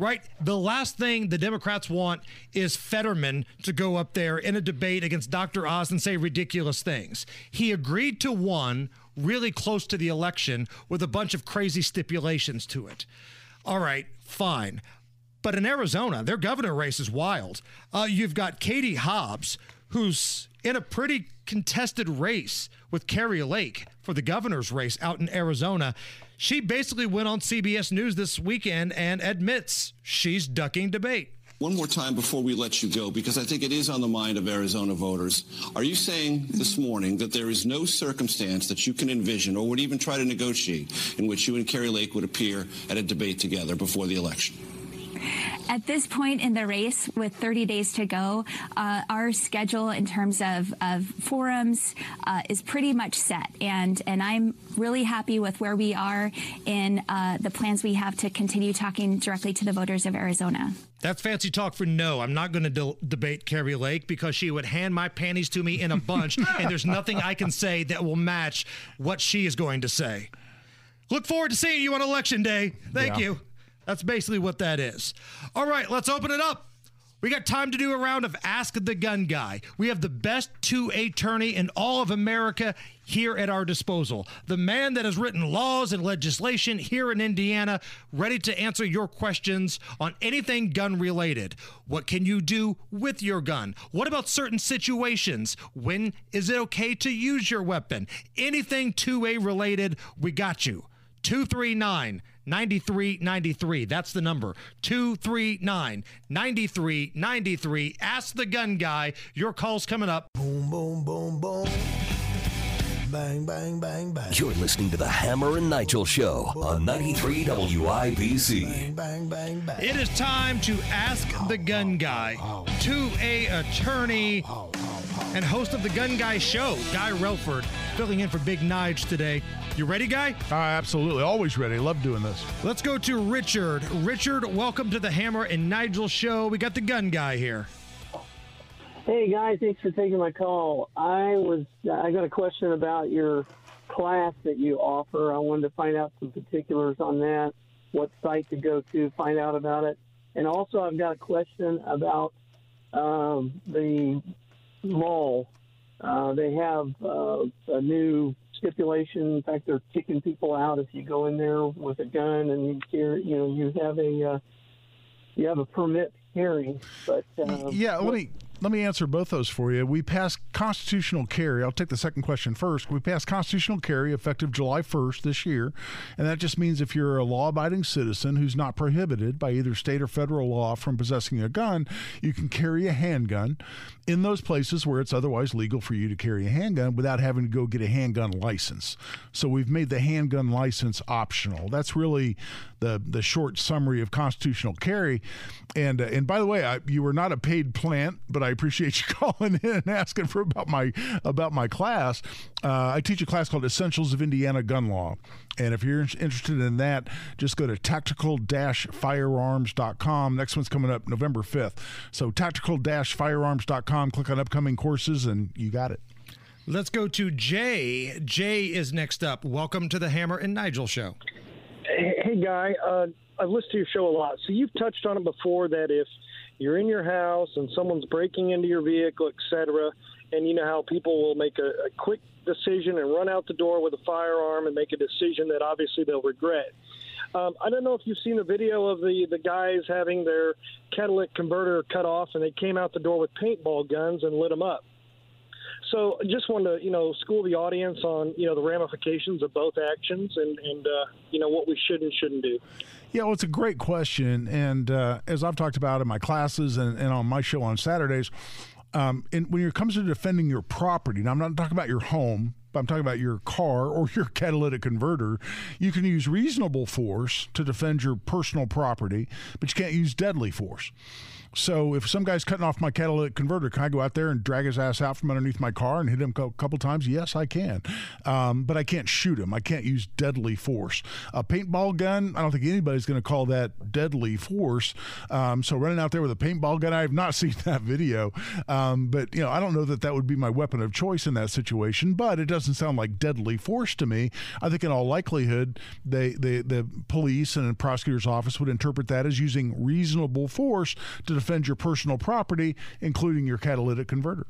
Right? The last thing the Democrats want is Fetterman to go up there in a debate against Dr. Oz and say ridiculous things. He agreed to one really close to the election with a bunch of crazy stipulations to it. All right, fine. But in Arizona, their governor race is wild. Uh, you've got Katie Hobbs, who's in a pretty contested race with Kari Lake for the governor's race out in Arizona. She basically went on CBS News this weekend and admits she's ducking debate. One more time before we let you go, because I think it is on the mind of Arizona voters. Are you saying this morning that there is no circumstance that you can envision or would even try to negotiate in which you and Kari Lake would appear at a debate together before the election? At this point in the race, with 30 days to go, uh, our schedule in terms of, of forums uh, is pretty much set, and and I'm really happy with where we are in uh, the plans we have to continue talking directly to the voters of Arizona. That's fancy talk for no. I'm not going to de- debate Kari Lake because she would hand my panties to me in a bunch, and there's nothing I can say that will match what she is going to say. Look forward to seeing you on election day. Thank yeah. you. That's basically what that is. All right, let's open it up. We got time to do a round of Ask the Gun Guy. We have the best 2A attorney in all of America here at our disposal. The man that has written laws and legislation here in Indiana, ready to answer your questions on anything gun related. What can you do with your gun? What about certain situations? When is it okay to use your weapon? Anything 2A related, we got you. 239 9393. That's the number. 239 9393. Ask the gun guy. Your call's coming up. Boom, boom, boom, boom. Bang, bang, bang, bang. You're listening to the Hammer and Nigel Show on 93 WIBC. Bang, bang, bang. It is time to ask the gun guy. 2A attorney and host of the Gun Guy Show, Guy Relford, filling in for Big Nige today. You ready, Guy? Uh, absolutely. Always ready. Love doing this. Let's go to Richard. Richard, welcome to the Hammer and Nigel Show. We got the Gun Guy here. Hey guys, thanks for taking my call. I was I got a question about your class that you offer. I wanted to find out some particulars on that, what site to go to, find out about it, and also I've got a question about um, the mall. Uh, they have uh, a new stipulation. In fact, they're kicking people out if you go in there with a gun and you carry, you know you have a uh, you have a permit carry. But uh, yeah, let me let me answer both those for you. We passed constitutional carry. I'll take the second question first. We passed constitutional carry effective July 1st this year, and that just means if you're a law-abiding citizen who's not prohibited by either state or federal law from possessing a gun, you can carry a handgun in those places where it's otherwise legal for you to carry a handgun without having to go get a handgun license. So we've made the handgun license optional. That's really the the short summary of constitutional carry. And uh, and by the way, I, you were not a paid plant, but I appreciate you calling in and asking for about my about my class. Uh, I teach a class called Essentials of Indiana Gun Law. And if you're interested in that, just go to tactical-firearms.com. Next one's coming up November 5th. So tactical-firearms.com, click on upcoming courses, and you got it. Let's go to Jay. Jay is next up. Welcome to the Hammer and Nigel Show. Hey, hey, guy, uh, I've listened to your show a lot. So you've touched on it before that if you're in your house and someone's breaking into your vehicle, etc., and you know how people will make a, a quick decision and run out the door with a firearm and make a decision that obviously they'll regret. Um, I don't know if you've seen the video of the, the guys having their catalytic converter cut off and they came out the door with paintball guns and lit them up. So just wanted to, you know, school the audience on, you know, the ramifications of both actions and, and uh, you know, what we should and shouldn't do. Yeah, well, it's a great question. And uh, as I've talked about in my classes and, and on my show on Saturdays, um, and when it comes to defending your property, now I'm not talking about your home, I'm talking about your car or your catalytic converter, you can use reasonable force to defend your personal property, but you can't use deadly force. So if some guy's cutting off my catalytic converter, can I go out there and drag his ass out from underneath my car and hit him a couple times? Yes, I can. Um, but I can't shoot him. I can't use deadly force. A paintball gun, I don't think anybody's going to call that deadly force. Um, so running out there with a paintball gun, I have not seen that video. Um, but, you know, I don't know that that would be my weapon of choice in that situation, but it doesn't sound like deadly force to me. I think in all likelihood, they, they, the police and the prosecutor's office would interpret that as using reasonable force to defend your personal property, including your catalytic converter.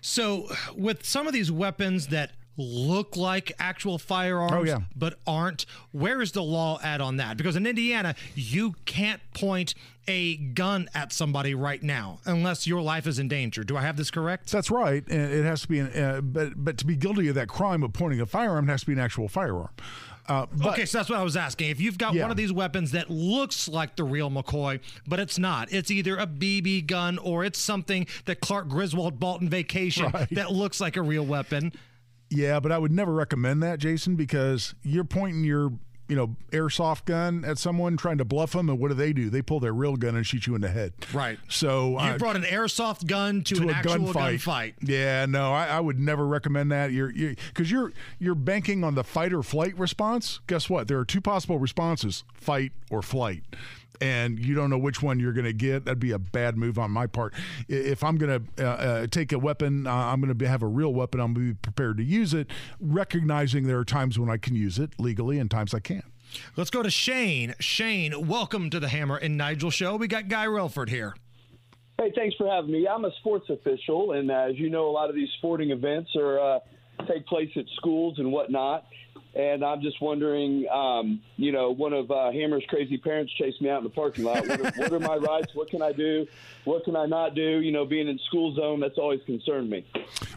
So, with some of these weapons that look like actual firearms Oh, yeah. but aren't, where is the law at on that? Because in Indiana, you can't point a gun at somebody right now unless your life is in danger. Do I have this correct? That's right. It has to be, an, uh, but but to be guilty of that crime of pointing a firearm, it has to be an actual firearm. Uh, but, okay, so that's what I was asking. If you've got Yeah. one of these weapons that looks like the real McCoy, but it's not, it's either a BB gun or it's something that Clark Griswold bought in vacation Right. that looks like a real weapon. Yeah, but I would never recommend that, Jason, because you're pointing your you know airsoft gun at someone trying to bluff them, and what do they do? They pull their real gun and shoot you in the head. Right. So You uh, brought an airsoft gun to, an a actual gunfight. Yeah, no, I, I would never recommend that. You're because you're, you're banking on the fight or flight response. Guess what? There are two possible responses: fight or flight. And you don't know which one you're going to get. That'd be a bad move on my part. If I'm going to uh, uh, take a weapon, uh, I'm going to have a real weapon. I'm going to be prepared to use it, recognizing there are times when I can use it legally and times I can't. Let's go to Shane. Shane, welcome to the Hammer and Nigel show. We got Guy Relford here. Hey, thanks for having me. I'm a sports official, and uh, as you know, a lot of these sporting events are uh, take place at schools and whatnot. And I'm just wondering, um, you know, one of uh, Hammer's crazy parents chased me out in the parking lot. What are, what are my rights? What can I do? What can I not do? You know, being in school zone, that's always concerned me.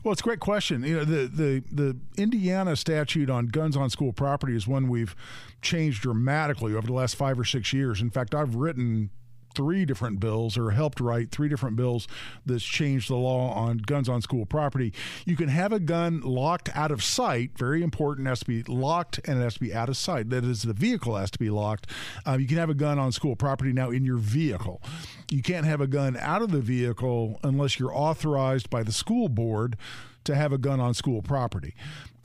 Well, it's a great question. You know, the, the, the Indiana statute on guns on school property is one we've changed dramatically over the last five or six years. In fact, I've written three different bills or helped write three different bills that's changed the law on guns on school property. You can have a gun locked out of sight, very important, it has to be locked and it has to be out of sight. That is, the vehicle has to be locked. Um, you can have a gun on school property now in your vehicle. You can't have a gun out of the vehicle unless you're authorized by the school board to have a gun on school property.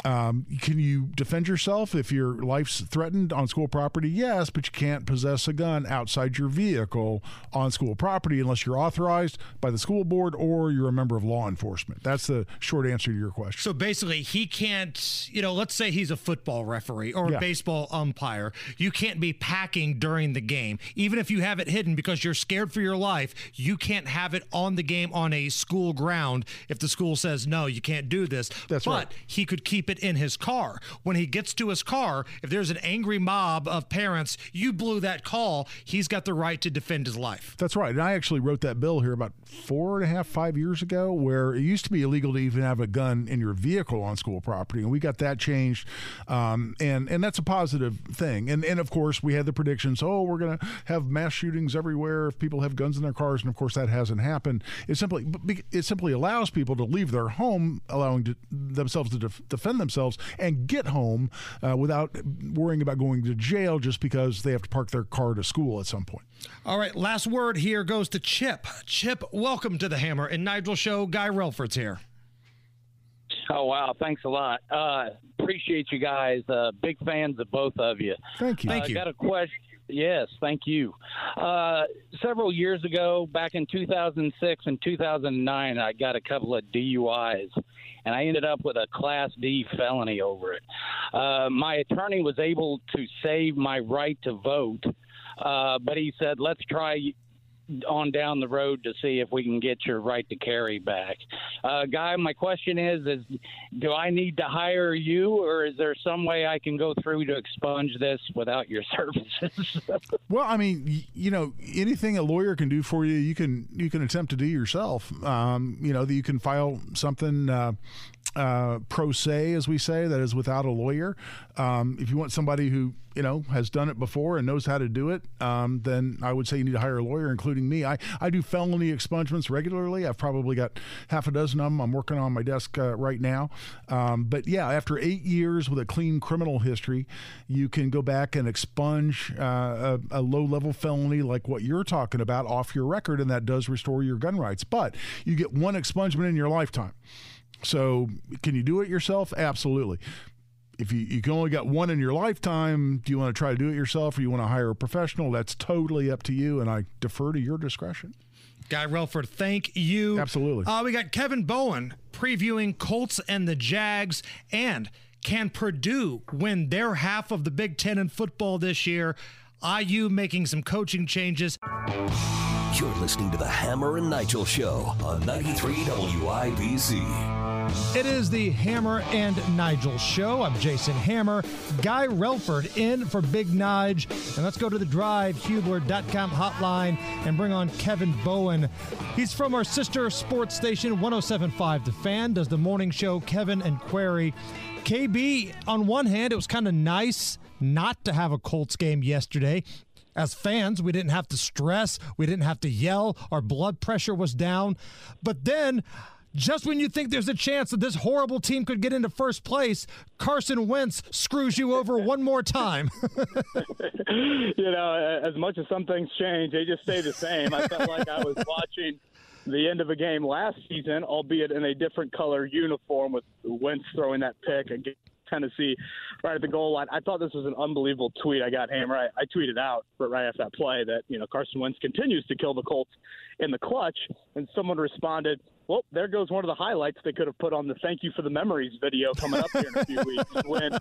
Um, can you defend yourself if your life's threatened on school property? Yes, but you can't possess a gun outside your vehicle on school property unless you're authorized by the school board or you're a member of law enforcement. That's the short answer to your question. So basically, he can't, you know, let's say he's a football referee or a Yeah. baseball umpire. You can't be packing during the game. Even if you have it hidden because you're scared for your life, you can't have it on the game on a school ground if the school says, no, you can't do this. That's but right. he could keep it in his car. When he gets to his car, if there's an angry mob of parents, you blew that call, he's got the right to defend his life. That's right. And I actually wrote that bill here about four and a half, five years ago, where it used to be illegal to even have a gun in your vehicle on school property, and we got that changed, um, and and that's a positive thing. And and of course we had the predictions. Oh, we're going to have mass shootings everywhere if people have guns in their cars, and of course that hasn't happened. It simply it simply allows people to leave their home, allowing to, themselves to def- defend themselves and get home uh, without worrying about going to jail just because they have to park their car to school at some point. All right, last word here goes to Chip. Chip, welcome to the Hammer and Nigel Show. Guy Relford's here. Oh wow! Thanks a lot. Uh, appreciate you guys. Uh, big fans of both of you. Thank you. Uh, Thank you. Got a question? Yes, thank you. Uh, several years ago, back in 2006 and 2009, I got a couple of DUIs, and I ended up with a Class D felony over it. Uh, my attorney was able to save my right to vote, uh, but he said, "Let's try." On down the road to see if we can get your right to carry back. Uh, Guy, my question is: Is do I need to hire you, or is there some way I can go through to expunge this without your services? Well, I mean, you know, anything a lawyer can do for you, you can you can attempt to do yourself. Um, you know, that you can file something uh, uh, pro se, as we say, that is without a lawyer. Um, if you want somebody who you know has done it before and knows how to do it, um, then I would say you need to hire a lawyer, including me. I I do felony expungements regularly. I've probably got half a dozen of them. I'm working on my desk uh, right now. Um, but yeah, after eight years with a clean criminal history, you can go back and expunge uh, a, a low level felony like what you're talking about off your record, and that does restore your gun rights. But you get one expungement in your lifetime. So, can you do it yourself? Absolutely. If you, you can only got one in your lifetime, do you want to try to do it yourself or you want to hire a professional? That's totally up to you, and I defer to your discretion. Guy Relford, thank you. Absolutely. Uh, we got Kevin Bowen previewing Colts and the Jags. And can Purdue win their half of the Big Ten in football this year? IU making some coaching changes. You're listening to the Hammer and Nigel Show on 93 WIBC. It is the Hammer and Nigel show. I'm Jason Hammer. Guy Relford in for Big Nige. And let's go to the drivehubler.com hotline and bring on Kevin Bowen. He's from our sister sports station 1075 The Fan, does the morning show Kevin and Query. KB, on one hand, it was kind of nice not to have a Colts game yesterday. As fans, we didn't have to stress, we didn't have to yell, our blood pressure was down. But then, just when you think there's a chance that this horrible team could get into first place, Carson Wentz screws you over one more time. you know, as much as some things change, they just stay the same. I felt like I was watching the end of a game last season, albeit in a different color uniform with Wentz throwing that pick against Tennessee right at the goal line. I thought this was an unbelievable tweet. I got hammered. I, I tweeted out right after that play that, you know, Carson Wentz continues to kill the Colts in the clutch. And someone responded, well, there goes one of the highlights they could have put on the "Thank You for the Memories" video coming up here in a few weeks when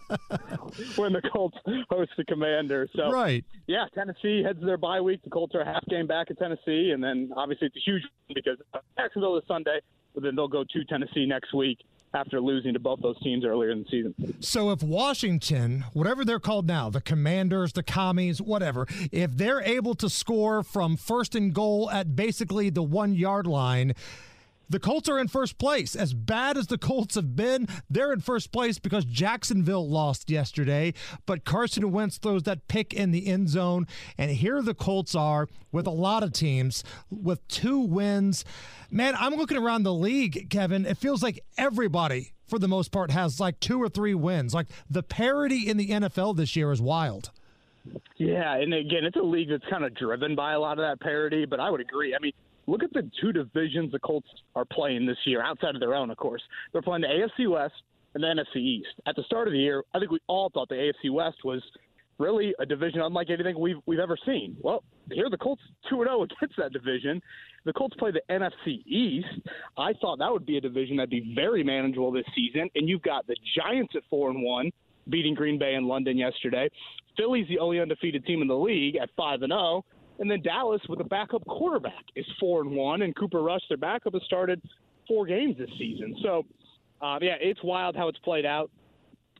when the Colts host the Commanders. So, Right. yeah, Tennessee heads their bye week. The Colts are a half game back at Tennessee, and then obviously it's a huge one because Jacksonville is Sunday, but then they'll go to Tennessee next week after losing to both those teams earlier in the season. So if Washington, whatever they're called now, the Commanders, the Commies, whatever, if they're able to score from first and goal at basically the one yard line, the Colts are in first place. As bad as the Colts have been, they're in first place because Jacksonville lost yesterday. But Carson Wentz throws that pick in the end zone. And here the Colts are with a lot of teams with two wins. Man, I'm looking around the league, Kevin. It feels like everybody, for the most part, has like two or three wins. Like the parity in the NFL this year is wild. Yeah, and again, it's a league that's kind of driven by a lot of that parity, but I would agree. I mean, look at the two divisions the Colts are playing this year, outside of their own, of course. They're playing the AFC West and the NFC East. At the start of the year, I think we all thought the AFC West was really a division unlike anything we've we've ever seen. Well, here the Colts two and zero oh against that division. The Colts play the NFC East. I thought that would be a division that'd be very manageable this season, and you've got the Giants at four and one, beating Green Bay in London yesterday. Philly's the only undefeated team in the league at five and zero. And then Dallas, with a backup quarterback, is four and one, and Cooper Rush, their backup, has started four games this season. So, uh, yeah, it's wild how it's played out.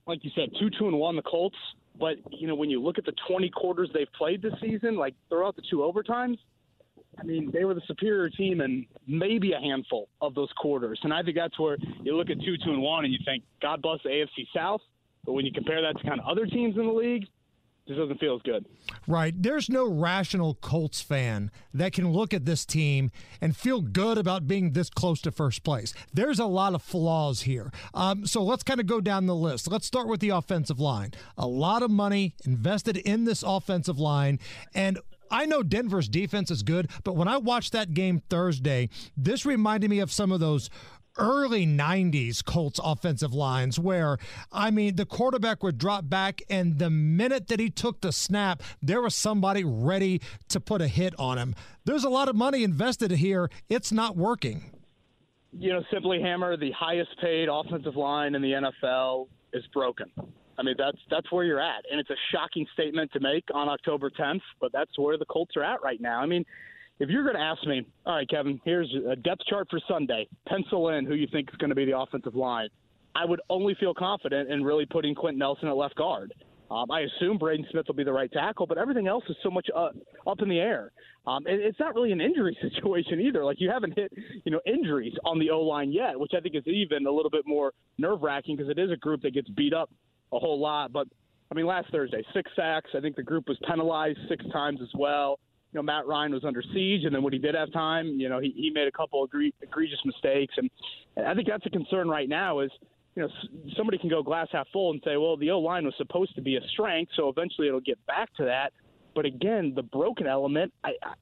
Like you said, two two and one the Colts. But you know, when you look at the 20 quarters they've played this season, like throughout the two overtimes, I mean, they were the superior team in maybe a handful of those quarters. And I think that's where you look at two two and one, and you think, God bless the AFC South. But when you compare that to kind of other teams in the league, just doesn't feel as good. Right. There's no rational Colts fan that can look at this team and feel good about being this close to first place. There's a lot of flaws here. Um, so let's kind of go down the list. Let's start with the offensive line. A lot of money invested in this offensive line. And I know Denver's defense is good, but when I watched that game Thursday, this reminded me of some of those early 90s Colts offensive lines where, I mean, the quarterback would drop back, and the minute that he took the snap, there was somebody ready to put a hit on him. There's a lot of money invested here. It's not working. You know, simply hammer the highest paid offensive line in the NFL is broken. I mean, that's that's where you're at, and it's a shocking statement to make on October 10th, but that's where the Colts are at right now. I mean, if you're going to ask me, all right, Kevin, here's a depth chart for Sunday. Pencil in who you think is going to be the offensive line. I would only feel confident in really putting Quenton Nelson at left guard. Um, I assume Braden Smith will be the right tackle, but everything else is so much uh, up in the air. Um, and it's not really an injury situation either. Like you haven't hit, you know, injuries on the O line yet, which I think is even a little bit more nerve wracking because it is a group that gets beat up a whole lot. But I mean, last Thursday, six sacks. I think the group was penalized six times as well. You know, Matt Ryan was under siege, and then when he did have time, you know, he, he made a couple of egre- egregious mistakes, and I think that's a concern right now. Is you know, somebody can go glass half full and say, well, the O line was supposed to be a strength, so eventually it'll get back to that. But again, the broken element, I, I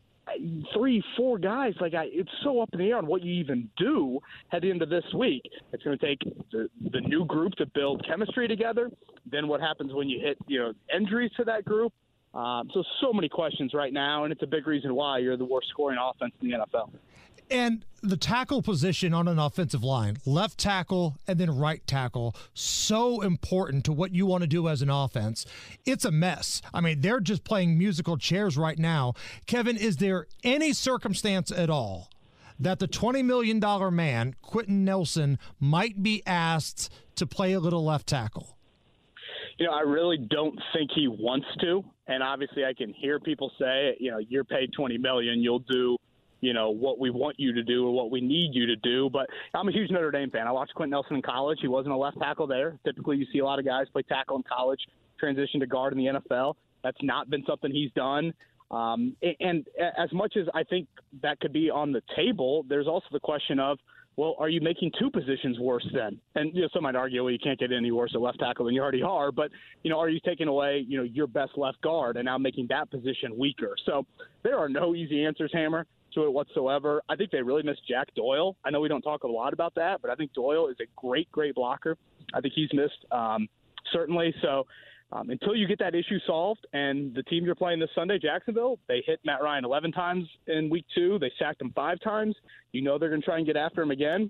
three, four guys. Like I, it's so up in the air on what you even do end of this week. It's going to take the, the new group to build chemistry together. Then what happens when you hit you know injuries to that group? Um, so so many questions right now, and it's a big reason why you're the worst scoring offense in the NFL. And the tackle position on an offensive line, left tackle and then right tackle, so important to what you want to do as an offense. It's a mess. I mean, they're just playing musical chairs right now. Kevin, is there any circumstance at all that the $20 million man, Quenton Nelson, might be asked to play a little left tackle? You know, I really don't think he wants to. And obviously, I can hear people say, you know, you're paid 20 million, you'll do you know what we want you to do or what we need you to do. But I'm a huge Notre Dame fan. I watched Quenton Nelson in college. He wasn't a left tackle there. Typically, you see a lot of guys play tackle in college, transition to guard in the NFL. That's not been something he's done. Um, and, and as much as I think that could be on the table, there's also the question of, well, are you making two positions worse then? And you know, some might argue, well, you can't get any worse at left tackle than you already are. But you know, are you taking away, you know, your best left guard and now making that position weaker? So there are no easy answers, Hammer to it whatsoever. I think they really miss Jack Doyle. I know we don't talk a lot about that, but I think Doyle is a great, great blocker. I think he's missed um, certainly. So um, until you get that issue solved, and the team you're playing this Sunday, Jacksonville, they hit Matt Ryan 11 times in week two. They sacked him five times. You know they're going to try and get after him again.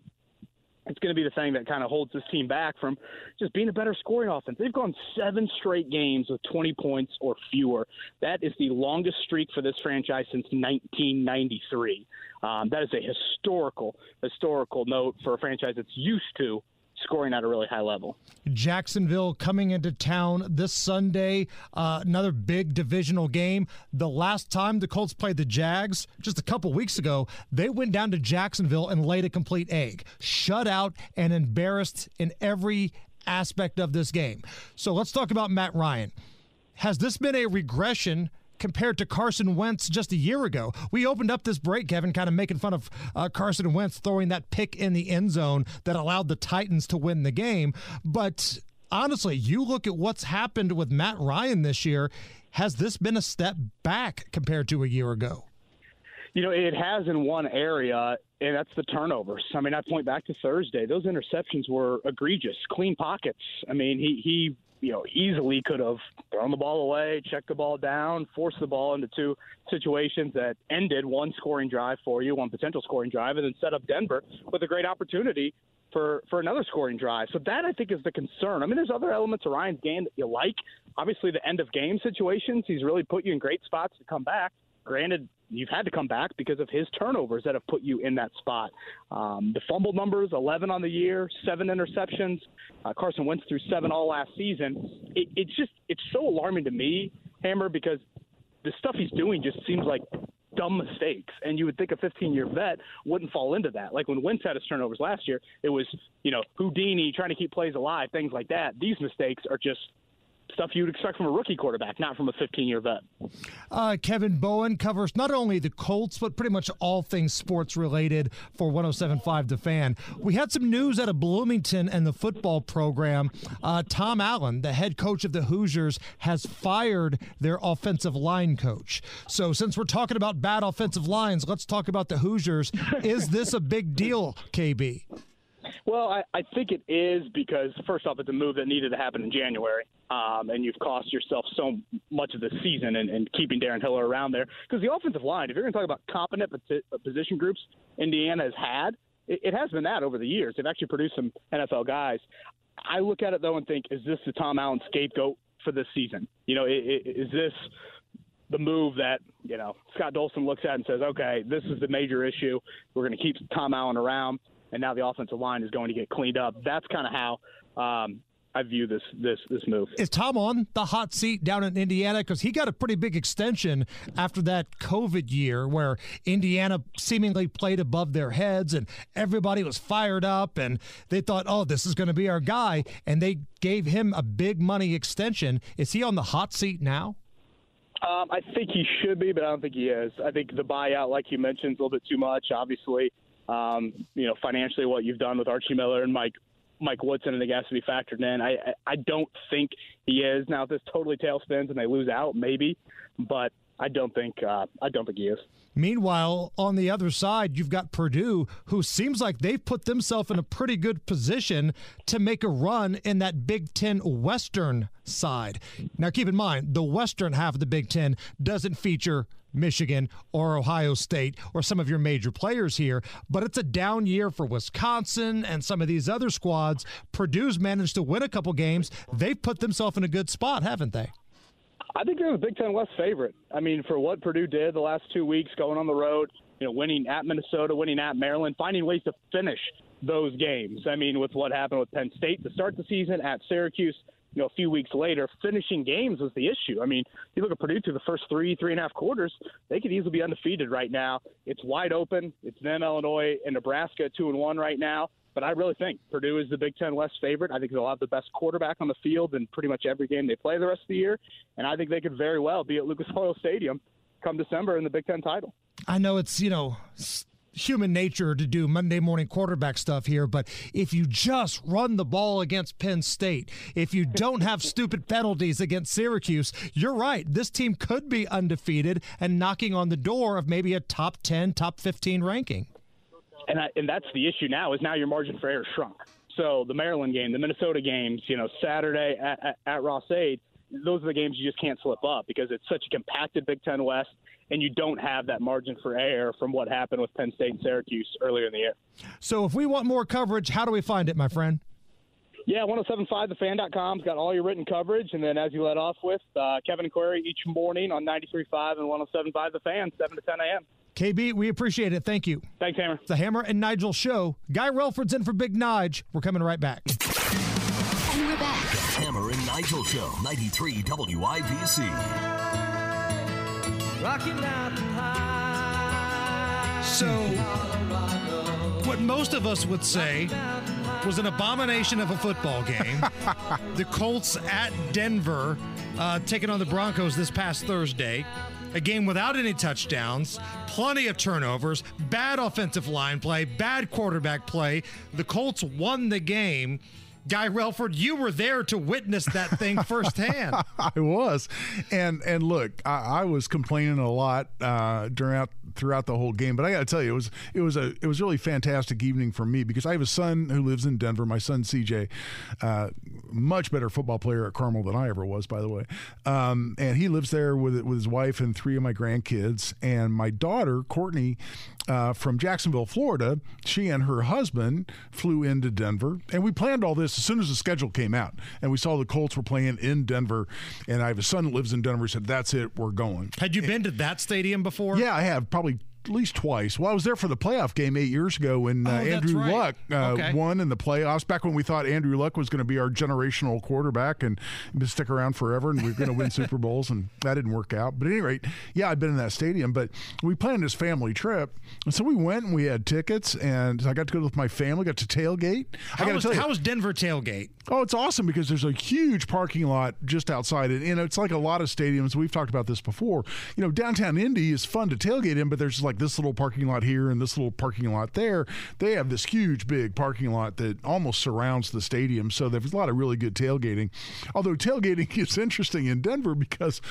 It's going to be the thing that kind of holds this team back from just being a better scoring offense. They've gone seven straight games with 20 points or fewer. That is the longest streak for this franchise since 1993. Um, that is a historical, historical note for a franchise that's used to scoring at a really high level. Jacksonville coming into town this Sunday, uh, another big divisional game. The last time the Colts played the Jags, just a couple weeks ago, they went down to Jacksonville and laid a complete egg, shut out and embarrassed in every aspect of this game. So let's talk about Matt Ryan. Has this been a regression compared to Carson Wentz just a year ago. We opened up this break, Kevin, kind of making fun of uh, Carson Wentz throwing that pick in the end zone that allowed the Titans to win the game. But honestly, you look at what's happened with Matt Ryan this year. Has this been a step back compared to a year ago? You know, it has in one area, and that's the turnovers. I mean, I point back to Thursday; those interceptions were egregious, clean pockets. I mean, he he you know, easily could have thrown the ball away, checked the ball down, forced the ball into two situations that ended one scoring drive for you, one potential scoring drive, and then set up Denver with a great opportunity for for another scoring drive. So that I think is the concern. I mean, there's other elements of Ryan's game that you like. Obviously, the end of game situations. He's really put you in great spots to come back. Granted, you've had to come back because of his turnovers that have put you in that spot. Um, the fumble numbers, 11 on the year, seven interceptions. Uh, Carson Wentz threw seven all last season. It, it's just it's so alarming to me, Hammer, because the stuff he's doing just seems like dumb mistakes. And you would think a 15 year vet wouldn't fall into that. Like when Wentz had his turnovers last year, it was, you know, Houdini trying to keep plays alive, things like that. These mistakes are just stuff you'd expect from a rookie quarterback, not from a 15 year vet. Uh, Kevin Bowen covers not only the Colts, but pretty much all things sports related for 1075 The Fan. We had some news out of Bloomington and the football program. Uh, Tom Allen, the head coach of the Hoosiers, has fired their offensive line coach. So, since we're talking about bad offensive lines, let's talk about the Hoosiers. Is this a big deal, KB? Well, I, I think it is because first off, it's a move that needed to happen in January, um, and you've cost yourself so much of the season and, and keeping Darren Hiller around there. Because the offensive line, if you're going to talk about competent position groups, Indiana has had it, it has been that over the years. They've actually produced some NFL guys. I look at it though and think, is this the Tom Allen scapegoat for this season? You know, is this the move that you know Scott Dolson looks at and says, okay, this is the major issue. We're going to keep Tom Allen around and now the offensive line is going to get cleaned up. That's kind of how um, I view this this this move. Is Tom on the hot seat down in Indiana because he got a pretty big extension after that COVID year where Indiana seemingly played above their heads and everybody was fired up and they thought, oh, this is going to be our guy, and they gave him a big money extension. Is he on the hot seat now? Um, I think he should be, but I don't think he is. I think the buyout, like you mentioned, is a little bit too much. Obviously, um, you know, financially what you've done with Archie Miller and Mike Mike Woodson, and it has to be factored in. I I don't think he is. Now, if this totally tailspins and they lose out, maybe, but I don't think uh, I don't think he is. Meanwhile, on the other side, you've got Purdue, who seems like they've put themselves in a pretty good position to make a run in that Big Ten Western side. Now, keep in mind, the Western half of the Big Ten doesn't feature Michigan or Ohio State or some of your major players here, but it's a down year for Wisconsin and some of these other squads. Purdue's managed to win a couple games. They've put themselves in a good spot, haven't they? I think they're the Big Ten West favorite. I mean, for what Purdue did the last two weeks, going on the road, you know, winning at Minnesota, winning at Maryland, finding ways to finish those games. I mean, with what happened with Penn State to start the season at Syracuse, you know, a few weeks later, finishing games was the issue. I mean, you look at Purdue through the first three, three and a half quarters, they could easily be undefeated right now. It's wide open. It's them, Illinois, and Nebraska, two and one right now. But I really think Purdue is the Big Ten West favorite. I think they'll have the best quarterback on the field in pretty much every game they play the rest of the year. And I think they could very well be at Lucas Oil Stadium come December in the Big Ten title. I know it's, you know, human nature to do Monday morning quarterback stuff here, but if you just run the ball against Penn State, if you don't have stupid penalties against Syracuse, you're right. This team could be undefeated and knocking on the door of maybe a top 10, top 15 ranking. And, I, and that's the issue now is now your margin for error shrunk. So the Maryland game, the Minnesota games, you know, Saturday at, at, at Ross-Ade, those are the games you just can't slip up because it's such a compacted Big Ten West, and you don't have that margin for error from what happened with Penn State and Syracuse earlier in the year. So if we want more coverage, how do we find it, my friend? Yeah, 1075thefan.com's got all your written coverage. And then, as you let off with, uh, Kevin and Query each morning on 93.5 and 1075 The Fan, 7 to 10 a.m. KB, we appreciate it. Thank you. Thanks, Hammer. It's the Hammer and Nigel show. Guy Relford's in for Big Nige. We're coming right back. And we're back. The Hammer and Nigel Show, 93 WIBC. Rocky Mountain High. So, what most of us would say was an abomination of a football game. the Colts at Denver uh, taking on the Broncos this past Thursday. A game without any touchdowns, plenty of turnovers, bad offensive line play, bad quarterback play. The Colts won the game. Guy Relford, you were there to witness that thing firsthand. I was, and and look, I, I was complaining a lot uh, throughout throughout the whole game, but I got to tell you, it was it was a it was really fantastic evening for me because I have a son who lives in Denver. My son CJ, uh, much better football player at Carmel than I ever was, by the way, um, and he lives there with with his wife and three of my grandkids, and my daughter Courtney uh, from Jacksonville, Florida. She and her husband flew into Denver, and we planned all this as soon as the schedule came out, and we saw the Colts were playing in Denver, and I have a son that lives in Denver. Said that's it, we're going. Had you been to that stadium before? Yeah, I have probably at least twice. Well, I was there for the playoff game eight years ago when uh, Oh, Andrew right. Luck uh, Okay. won in the playoffs. Back when we thought Andrew Luck was going to be our generational quarterback and stick around forever, and we are going to win Super Bowls, and that didn't work out. But at any rate, yeah, I've been in that stadium. But we planned this family trip, and so we went and we had tickets, and I got to go with my family. Got to tailgate. I How got to was, tell you, how was Denver tailgate? Oh, it's awesome because there's a huge parking lot just outside it. You know, it's like a lot of stadiums. We've talked about this before. You know, downtown Indy is fun to tailgate in, but there's like this little parking lot here and this little parking lot there. They have this huge, big parking lot that almost surrounds the stadium. So there's a lot of really good tailgating. Although tailgating is interesting in Denver because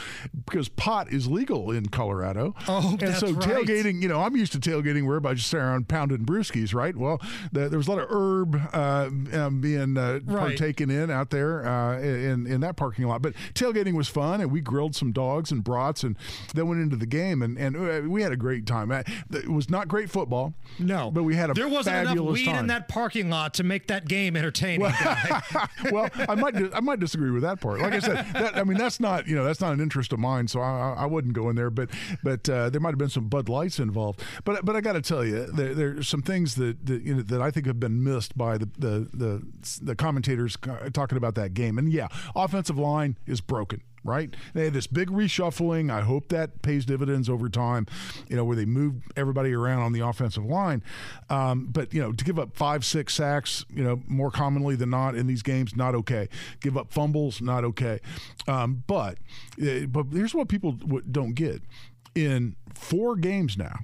because pot is legal in Colorado. Oh, and that's so right. tailgating, you know, I'm used to tailgating where everybody just sitting around pounding brewskis, right? Well, the, there was a lot of herb uh, um, being uh, Right. partaken in out there uh, in in that parking lot. But tailgating was fun, and we grilled some dogs and brats, and then went into the game, and and uh, we had a great time. Uh, It was not great football, no, but we had a There wasn't enough weed time. in that parking lot to make that game entertaining. Guy. well, I might I might disagree with that part. Like I said, that, I mean that's not you know that's not an interest of mine, so I, I wouldn't go in there. But but uh, there might have been some Bud Lights involved. But but I got to tell you, there there's some things that that, you know, that I think have been missed by the the the, the commentators uh, talking about that game. And yeah, offensive line is broken. Right, they had this big reshuffling. I hope that pays dividends over time. You know, where they move everybody around on the offensive line. Um, but you know, to give up five, six sacks, you know, more commonly than not in these games, not okay. Give up fumbles, not okay. Um, but uh, but here's what people don't get: in four games now,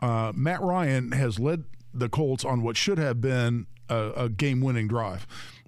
uh, Matt Ryan has led the Colts on what should have been a, a game-winning drive.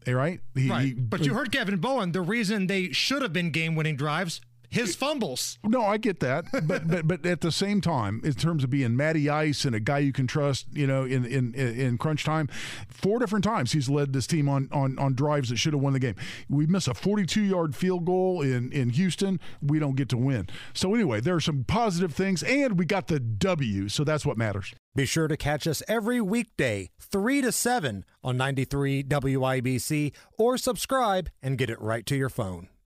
All right, He- right. he- but you heard Kevin Bowen. The reason they should have been game-winning drives, his fumbles. No, I get that, but but but at the same time, in terms of being Matty Ice and a guy you can trust, you know, in in in crunch time, four different times he's led this team on on on drives that should have won the game. We miss a 42 yard field goal in in Houston, we don't get to win. So anyway, there are some positive things, and we got the W, so that's what matters. Be sure to catch us every weekday, 3 to 7 on 93 WIBC or subscribe and get it right to your phone.